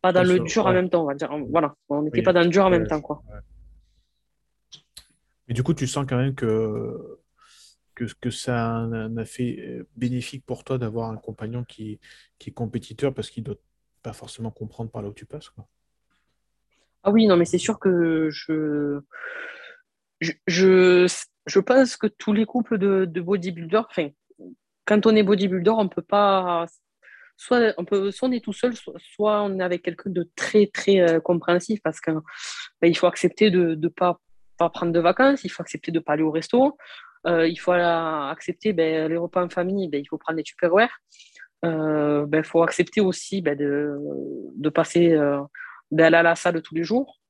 pas dans le dur en même temps, on va dire. Voilà, on n'était pas dans le dur en même temps, quoi. Mais du coup, tu sens quand même que, que, que ça a un effet euh, bénéfique pour toi d'avoir un compagnon qui, qui est compétiteur parce qu'il ne doit pas forcément comprendre par là où tu passes, quoi. Ah oui, non, mais c'est sûr que je, pense que tous les couples de, de bodybuilders, quand on est bodybuilder, on peut pas. Soit on, est tout seul, soit, on est avec quelqu'un de très, très euh, compréhensif parce qu'il ben, faut accepter de ne pas, prendre de vacances, il faut accepter de ne pas aller au resto, euh, il faut accepter ben, les repas en famille, ben, il faut prendre des tupperware. Euh, il faut accepter aussi ben, de passer d'aller à la salle tous les jours.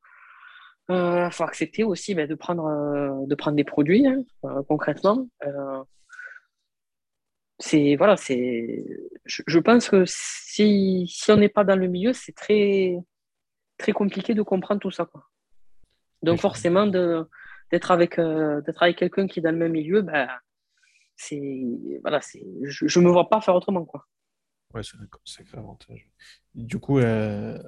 Il euh, faut accepter aussi ben, de, prendre, euh, de prendre des produits hein, euh, concrètement. c'est voilà, c'est. Je, pense que si, si on n'est pas dans le milieu, c'est très très compliqué de comprendre tout ça. Quoi. Donc forcément, de, d'être avec, d'être avec quelqu'un qui est dans le même milieu, ben, c'est, voilà, c'est, je ne me vois pas faire autrement. Quoi. Ouais, c'est un sacré avantage. Du coup, euh,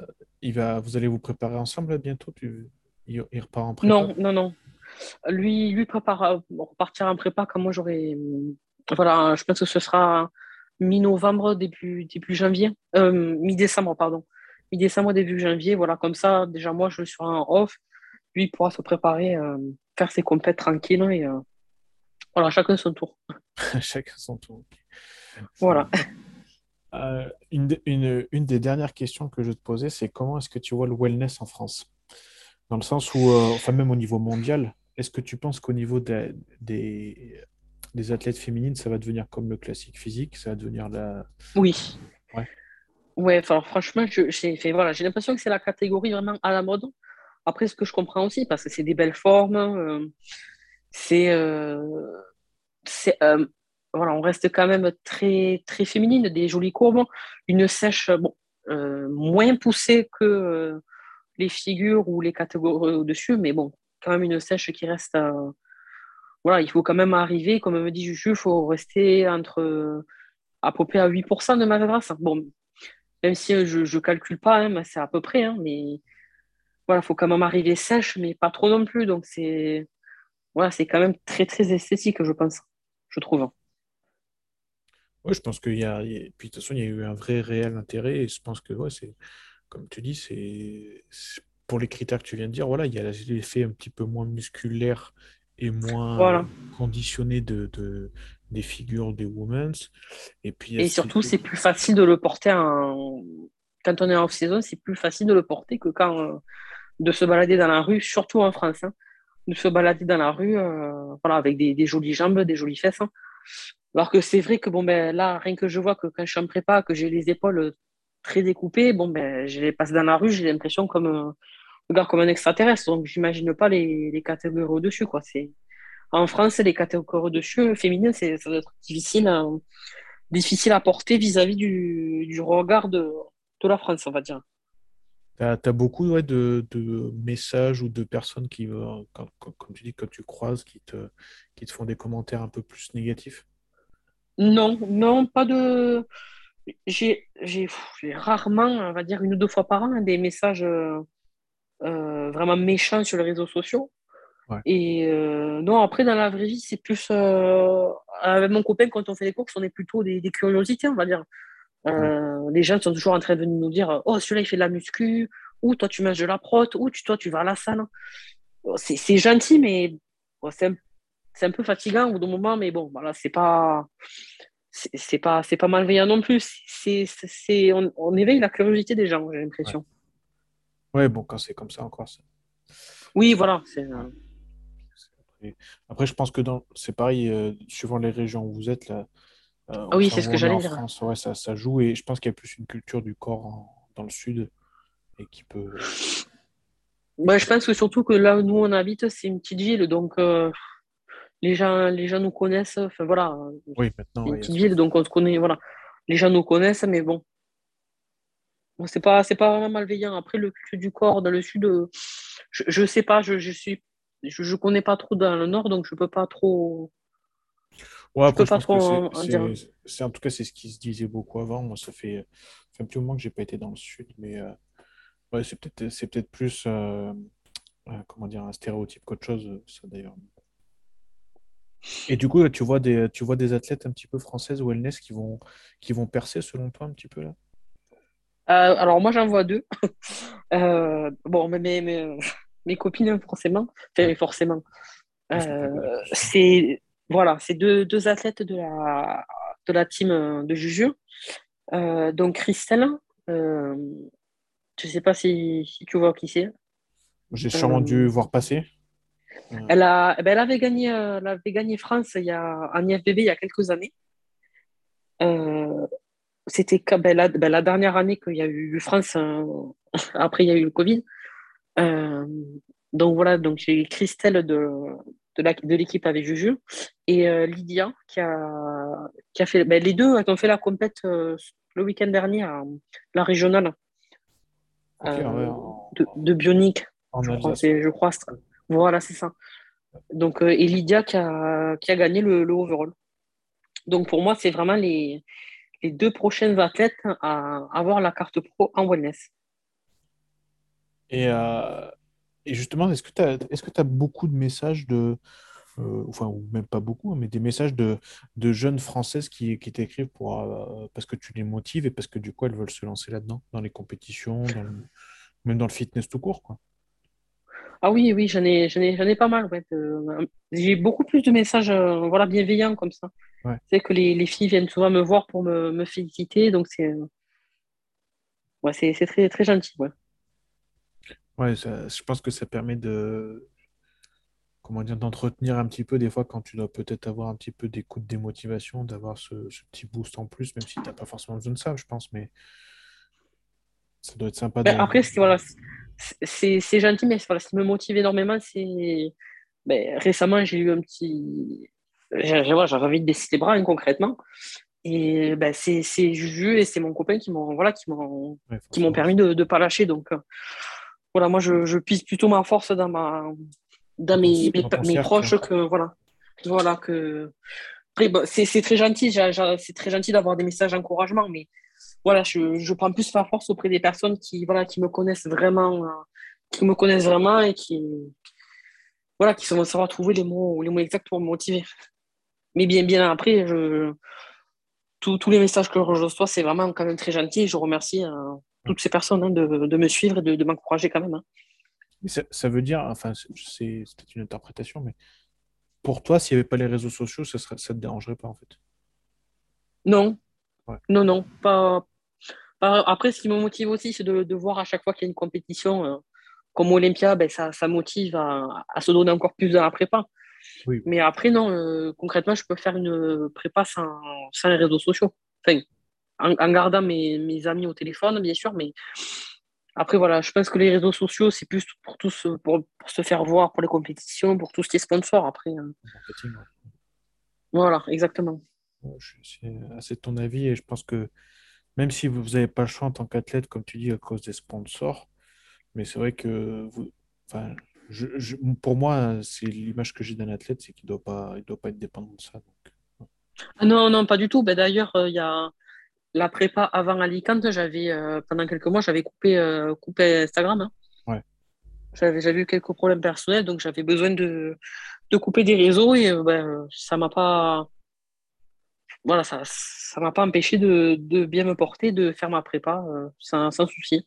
il va, vous allez vous préparer ensemble bientôt? Tu, il, repart en prépa? Non, non, non. Lui, lui prépare, euh, repartir en prépa comme moi j'aurais. Voilà, je pense que ce sera mi-novembre, début, début janvier. Euh, mi-décembre, pardon. Mi-décembre, début janvier. Voilà, comme ça, déjà moi je serai en off. Lui pourra se préparer, faire ses compètes tranquilles. Et, voilà, chacun son tour. chacun son tour. Voilà. Euh, une, des dernières questions que je te posais, c'est comment est-ce que tu vois le wellness en France? Dans le sens où, euh, enfin même au niveau mondial, est-ce que tu penses qu'au niveau des, des, athlètes féminines, ça va devenir comme le classique physique Ça va devenir la... Oui. Ouais. Ouais, franchement, j'ai voilà, l'impression que c'est la catégorie vraiment à la mode. Après, ce que je comprends aussi, parce que c'est des belles formes, euh, c'est voilà, on reste quand même très, très féminine, des jolies courbes, une sèche bon, euh, moins poussée que euh, les figures ou les catégories au-dessus, mais bon, quand même une sèche qui reste. Euh, voilà, il faut quand même arriver, comme me dit Juju, il faut rester entre à peu près à 8% de masse grasse. Bon, même si je ne calcule pas, hein, c'est à peu près, hein, mais voilà, il faut quand même arriver sèche, mais pas trop non plus. Donc c'est voilà, c'est quand même très très esthétique, je pense, je trouve. Oui, je pense qu'il y a. Puis de toute façon, il y a eu un vrai réel intérêt. Et je pense que, ouais, c'est. Comme tu dis, c'est. Pour les critères que tu viens de dire, voilà, il y a l'effet un petit peu moins musculaire et moins conditionné de, de, des figures des women's. Et, puis, et surtout, c'est plus facile de le porter en... quand on est en off-saison, c'est plus facile de le porter que quand de se balader dans la rue, surtout en France. Hein. de se balader dans la rue euh, voilà, avec des, des, jolies jambes, des jolies fesses. Hein. Alors que c'est vrai que bon, ben, là, rien que je vois que quand je suis en prépa, que j'ai les épaules euh, très découpées, bon, ben, je les passe dans la rue, j'ai l'impression comme, euh, comme un extraterrestre. Donc, j'imagine pas les, les catégories au-dessus. Quoi. En France, les catégories au-dessus, féminines, ça doit être difficile à, difficile à porter vis-à-vis du, du, regard de, de, la France, on va dire. Tu as, beaucoup de, de, messages ou de personnes qui, comme, comme tu dis, quand tu croises, qui te, qui te font des commentaires un peu plus négatifs? Non, non, pas de. J'ai rarement, on va dire une ou deux fois par an, des messages euh, euh, vraiment méchants sur les réseaux sociaux. Et euh, non, après, dans la vraie vie, c'est plus. avec mon copain, quand on fait des courses, on est plutôt des, curiosités, on va dire. Les gens sont toujours en train de venir nous dire Oh, celui-là, il fait de la muscu, ou toi, tu manges de la prot, ou toi, tu vas à la salle. C'est gentil, mais c'est un c'est un peu fatigant au bout d'un moment, mais bon, voilà, c'est pas. C'est pas, c'est pas malveillant non plus. C'est, c'est, on, éveille la curiosité des gens, j'ai l'impression. Ouais. bon, quand c'est comme ça encore. Oui, voilà. Après, je pense que dans... c'est pareil, euh, suivant les régions où vous êtes, là. Euh, ah oui, c'est ce que j'allais dire. France, ouais, ça, ça, joue et je pense qu'il y a plus une culture du corps dans le sud et qui peut. Ouais, je pense que surtout que là où nous on habite, c'est une petite ville, donc euh, les gens, les gens nous connaissent. Enfin voilà. Oui, maintenant. Une petite ville, donc on se connaît. Voilà. Les gens nous connaissent, mais bon. c'est pas, c'est pas vraiment malveillant. Après, le culte du corps dans le sud, euh, je, sais pas, je, je suis, je, je, connais pas trop dans le nord, donc je peux pas trop. Ouais, après, je peux pas trop c'est, en tout cas, c'est ce qui se disait beaucoup avant. Moi, ça fait, un petit moment que j'ai pas été dans le sud, mais euh, ouais, c'est peut-être, c'est peut-être plus, euh, comment dire, un stéréotype qu'autre chose, ça d'ailleurs. Et du coup, tu vois des, tu vois des athlètes un petit peu françaises wellness qui vont, qui vont percer selon toi un petit peu là? Euh, Alors moi j'en vois deux. euh, bon, mais mes, mes, mes, copines forcément, enfin forcément. Euh, c'est voilà, c'est deux, deux, athlètes de la, de la team de Juju. Donc Christelle, je ne sais pas si, si, tu vois qui c'est. J'ai sûrement dû voir passer. Elle, a, eh ben, elle, avait gagné, euh, elle avait gagné France il y a, en IFBB il y a quelques années. Euh, C'était ben, la, ben, la, dernière année qu'il y a eu France, euh, après il y a eu le Covid. Euh, donc voilà, donc j'ai Christelle de, de l'équipe avec Juju et Lydia qui a, qui a fait. Ben, les deux ont fait la compète le week-end dernier à la régionale de, de Bionic. je, crois, je crois, voilà, c'est ça. Donc, euh, et Lydia qui a, gagné le, overall. Donc, pour moi, c'est vraiment les, deux prochaines athlètes à avoir la carte pro en wellness. Et, euh, et justement, est-ce que tu as, beaucoup de messages de. Euh, enfin, ou même pas beaucoup, hein, mais des messages de, jeunes françaises qui, qui t'écrivent pour, parce que tu les motives et parce que du coup, elles veulent se lancer là-dedans, dans les compétitions, même dans le fitness tout court. Ah oui, oui, j'en ai, j'en ai, j'en ai pas mal. Euh, j'ai beaucoup plus de messages euh, voilà, bienveillants comme ça. C'est que les, les, filles viennent souvent me voir pour me, me féliciter, donc c'est euh, ouais, c'est, c'est très, très gentil. Ouais. Ouais, je pense que ça permet de comment dire d'entretenir un petit peu des fois quand tu dois peut-être avoir un petit peu des coups de démotivation, d'avoir ce, ce petit boost en plus, même si tu n'as pas forcément besoin de ça, je pense, mais ça doit être sympa. Ben, après, c'est, voilà, c'est gentil, mais ce qui me motive énormément, c'est. Ben, récemment, j'ai eu un petit. J'avais envie de baisser les bras, hein, concrètement. Et ben, c'est Juju et c'est mon copain qui m'ont voilà, qui m'ont m'ont permis de ne pas lâcher. Donc, euh, voilà, moi, je, je plutôt ma force dans, ma, dans mes, mes, proches que. Voilà. Voilà, que. c'est très gentil, c'est très gentil d'avoir des messages d'encouragement, mais voilà, je, je, prends plus ma force auprès des personnes qui, voilà, qui me connaissent vraiment, euh, qui me connaissent vraiment et qui, voilà, qui vont savoir trouver les mots, les mots exacts pour me motiver. Mais bien, bien après, je, tous les messages que je reçois, c'est vraiment quand même très gentil. Je remercie euh, toutes ces personnes hein, de, de, me suivre et de, de m'encourager quand même. Hein. Ça, ça, veut dire, enfin, c'est peut-être une interprétation, mais pour toi, s'il n'y avait pas les réseaux sociaux, ça ne ça te dérangerait pas en fait? Non. Non, non, pas, après, ce qui me motive aussi, c'est de, voir à chaque fois qu'il y a une compétition, euh, comme Olympia, ben, ça, ça, motive à, se donner encore plus dans la prépa. Mais après, non, euh, concrètement, je peux faire une prépa sans, les réseaux sociaux. Enfin, en, gardant mes, mes, amis au téléphone, bien sûr, mais après, voilà, je pense que les réseaux sociaux, c'est plus pour tous, pour, se faire voir pour les compétitions, pour tout ce qui est sponsor. Après, hein. voilà, exactement. C'est assez ton avis et je pense que même si vous n'avez pas le choix en tant qu'athlète, comme tu dis, à cause des sponsors, mais c'est vrai que vous, enfin, je, pour moi, c'est l'image que j'ai d'un athlète, c'est qu'il ne doit, pas, doit pas être dépendant de ça. Ah non, non, pas du tout. Ben, D'ailleurs, euh, il y a la prépa avant Alicante, j'avais euh, pendant quelques mois, j'avais coupé, euh, coupé Instagram. Hein. Ouais. J'avais eu quelques problèmes personnels, donc j'avais besoin de, de, couper des réseaux et ben, ça m'a pas voilà, ça ne m'a pas empêché de, de, bien me porter, de faire ma prépa euh, sans, sans, souci.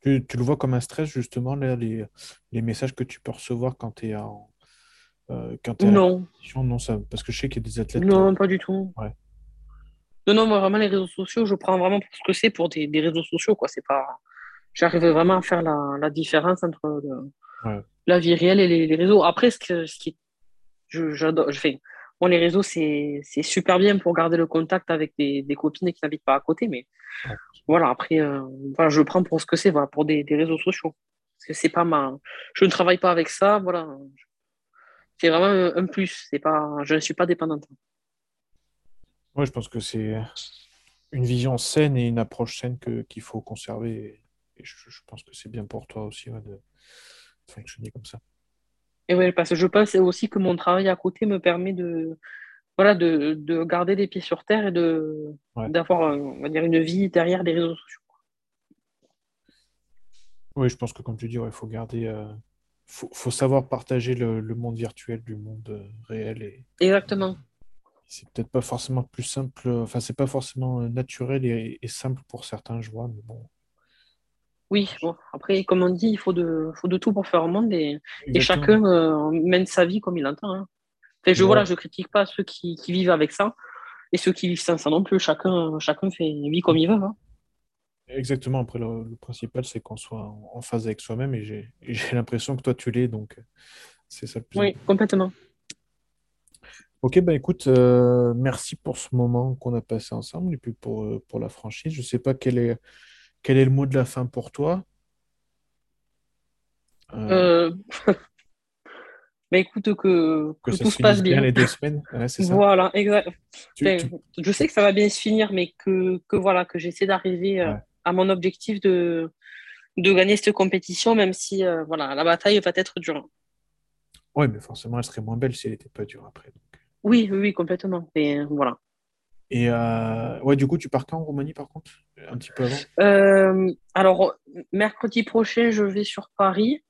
Tu, tu, le vois comme un stress, justement, là, les, les messages que tu peux recevoir quand tu es en. Euh, quand es non. non ça, parce que je sais qu'il y a des athlètes. Non, pas du tout. Ouais. Non, non, moi, vraiment, les réseaux sociaux, je prends vraiment pour ce que c'est pour des, des, réseaux sociaux. Quoi. C'est pas... J'arrive vraiment à faire la, la différence entre la vie réelle et les, les, réseaux. Après, ce, que, ce qui. J'adore. Je fais Bon, les réseaux, c'est super bien pour garder le contact avec des, des copines qui n'habitent pas à côté, mais voilà, après, euh, je le prends pour ce que c'est, voilà, pour des, réseaux sociaux. Parce que c'est pas ma... Je ne travaille pas avec ça, voilà. C'est vraiment un plus, pas... je ne suis pas dépendante. Oui, je pense que c'est une vision saine et une approche saine qu'il faut conserver. Et, je, pense que c'est bien pour toi aussi de fonctionner comme ça. Et ouais, parce que je pense aussi que mon travail à côté me permet de, voilà, de, de garder les pieds sur terre et de, Ouais. d'avoir, euh, on va dire, une vie derrière les réseaux sociaux. Oui, je pense que comme tu dis, il faut garder, euh, faut, faut savoir partager le, le monde virtuel du monde euh, réel et Exactement. c'est peut-être pas forcément plus simple, enfin c'est pas forcément naturel et, et simple pour certains, je vois, mais bon. Oui, bon, après, comme on dit, il faut de, faut de tout pour faire un monde et, et chacun euh, mène sa vie comme il l'entend. hein. Enfin, je, Ouais, je critique pas ceux qui, qui vivent avec ça et ceux qui vivent sans ça non plus. Chacun, chacun fait vie comme il veut. hein. exactement. Après, le, le principal, c'est qu'on soit en, phase avec soi-même et j'ai l'impression que toi, tu l'es, donc euh, c'est ça le plus Oui, important. complètement. Ok, bah écoute, euh, merci pour ce moment qu'on a passé ensemble et puis pour, pour la franchise. Je sais pas quel est, quel est le mot de la fin pour toi? Euh, Euh, bah, écoute, que, que que ça tout se se passe bien bien. les deux semaines, ouais, c'est ça. Voilà, exact. Tu, Enfin, tu- je sais que ça va bien se finir, mais que, que voilà, que j'essaie d'arriver euh, ouais. à mon objectif de, de gagner cette compétition, même si euh, voilà, la bataille va être dure. Ouais, mais forcément, elle serait moins belle si elle n'était pas dure après. donc. Oui, oui, oui, complètement. Mais voilà. Et euh, ouais, du coup, tu pars quand en Roumanie par contre? Un petit peu avant? Euh, alors, mercredi prochain, je vais sur Paris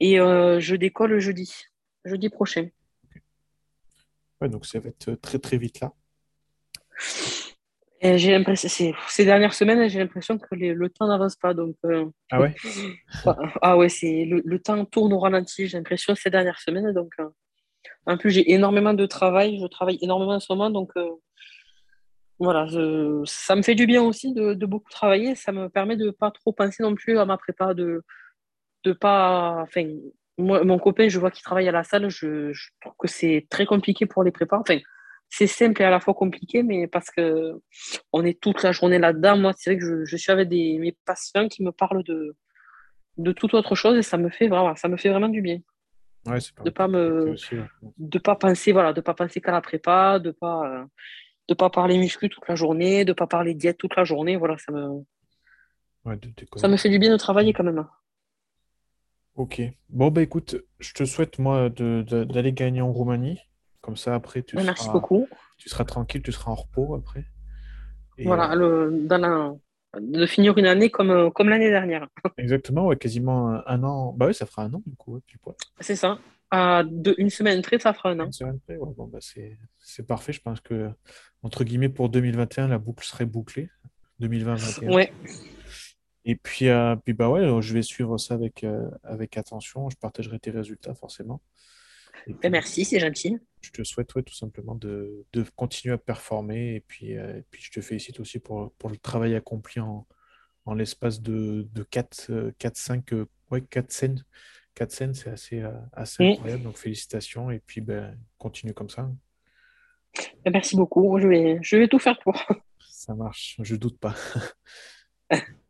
et euh, je décolle jeudi, jeudi prochain. Ouais, donc ça va être très très vite là. J'ai l'impression, ces dernières semaines, j'ai l'impression que les- le temps n'avance pas. Donc, Ah ouais? ah ouais, c'est le, le temps tourne au ralenti, j'ai l'impression ces dernières semaines. Donc, en plus, j'ai énormément de travail, je travaille énormément en ce moment, donc voilà, je- ça me fait du bien aussi de, de beaucoup travailler. Ça me permet de pas trop penser non plus à ma prépa, de de pas. Enfin, moi, mon copain, je vois qu'il travaille à la salle, je, je trouve que c'est très compliqué pour les prépas. Enfin, c'est simple et à la fois compliqué, mais parce que on est toute la journée là-dedans. Moi, c'est vrai que je, je suis avec des, mes patients qui me parlent de, de toute autre chose et ça me fait vraiment, ça me fait vraiment du bien. Ouais, c'est pas De pas compliqué me, aussi. ouais. de pas penser, voilà, de pas penser qu'à la prépa, de pas, euh, de pas parler muscu toute la journée, de pas parler diète toute la journée. Voilà, ça me, Ouais, ça me fait du bien de travailler quand même. Ok. Bon, bah écoute, je te souhaite moi d'aller gagner en Roumanie. Comme ça, après, tu Merci seras, beaucoup. tu seras tranquille, tu seras en repos après. Et euh, Voilà, le, dans la- de finir une année comme, comme l'année dernière. exactement, ouais, quasiment un, an. Bah oui, ça fera un an du coup, ouais. C'est ça. À deux- une semaine près, ça fera un Une an. semaine près, ouais, bon, bah c'est, parfait. Je pense que, entre guillemets, pour 2021, la boucle serait bouclée. 2020-21. Ouais, Et puis, euh, puis bah ouais, je vais suivre ça avec, euh, avec attention. Je partagerai tes résultats forcément. Ben, puis, merci, c'est gentil. je te souhaite ouais, tout simplement de, de continuer à performer. Et puis, euh, et puis, je te félicite aussi pour, pour le travail accompli en, en l'espace de, de 4, 4, 5, euh, ouais, 4 scènes. 4 scènes, c'est assez, euh, assez Mm. incroyable. Donc, félicitations. Et puis, ben, continue comme ça. Ben, merci beaucoup. Je vais, je vais tout faire pour. Ça marche, je doute pas.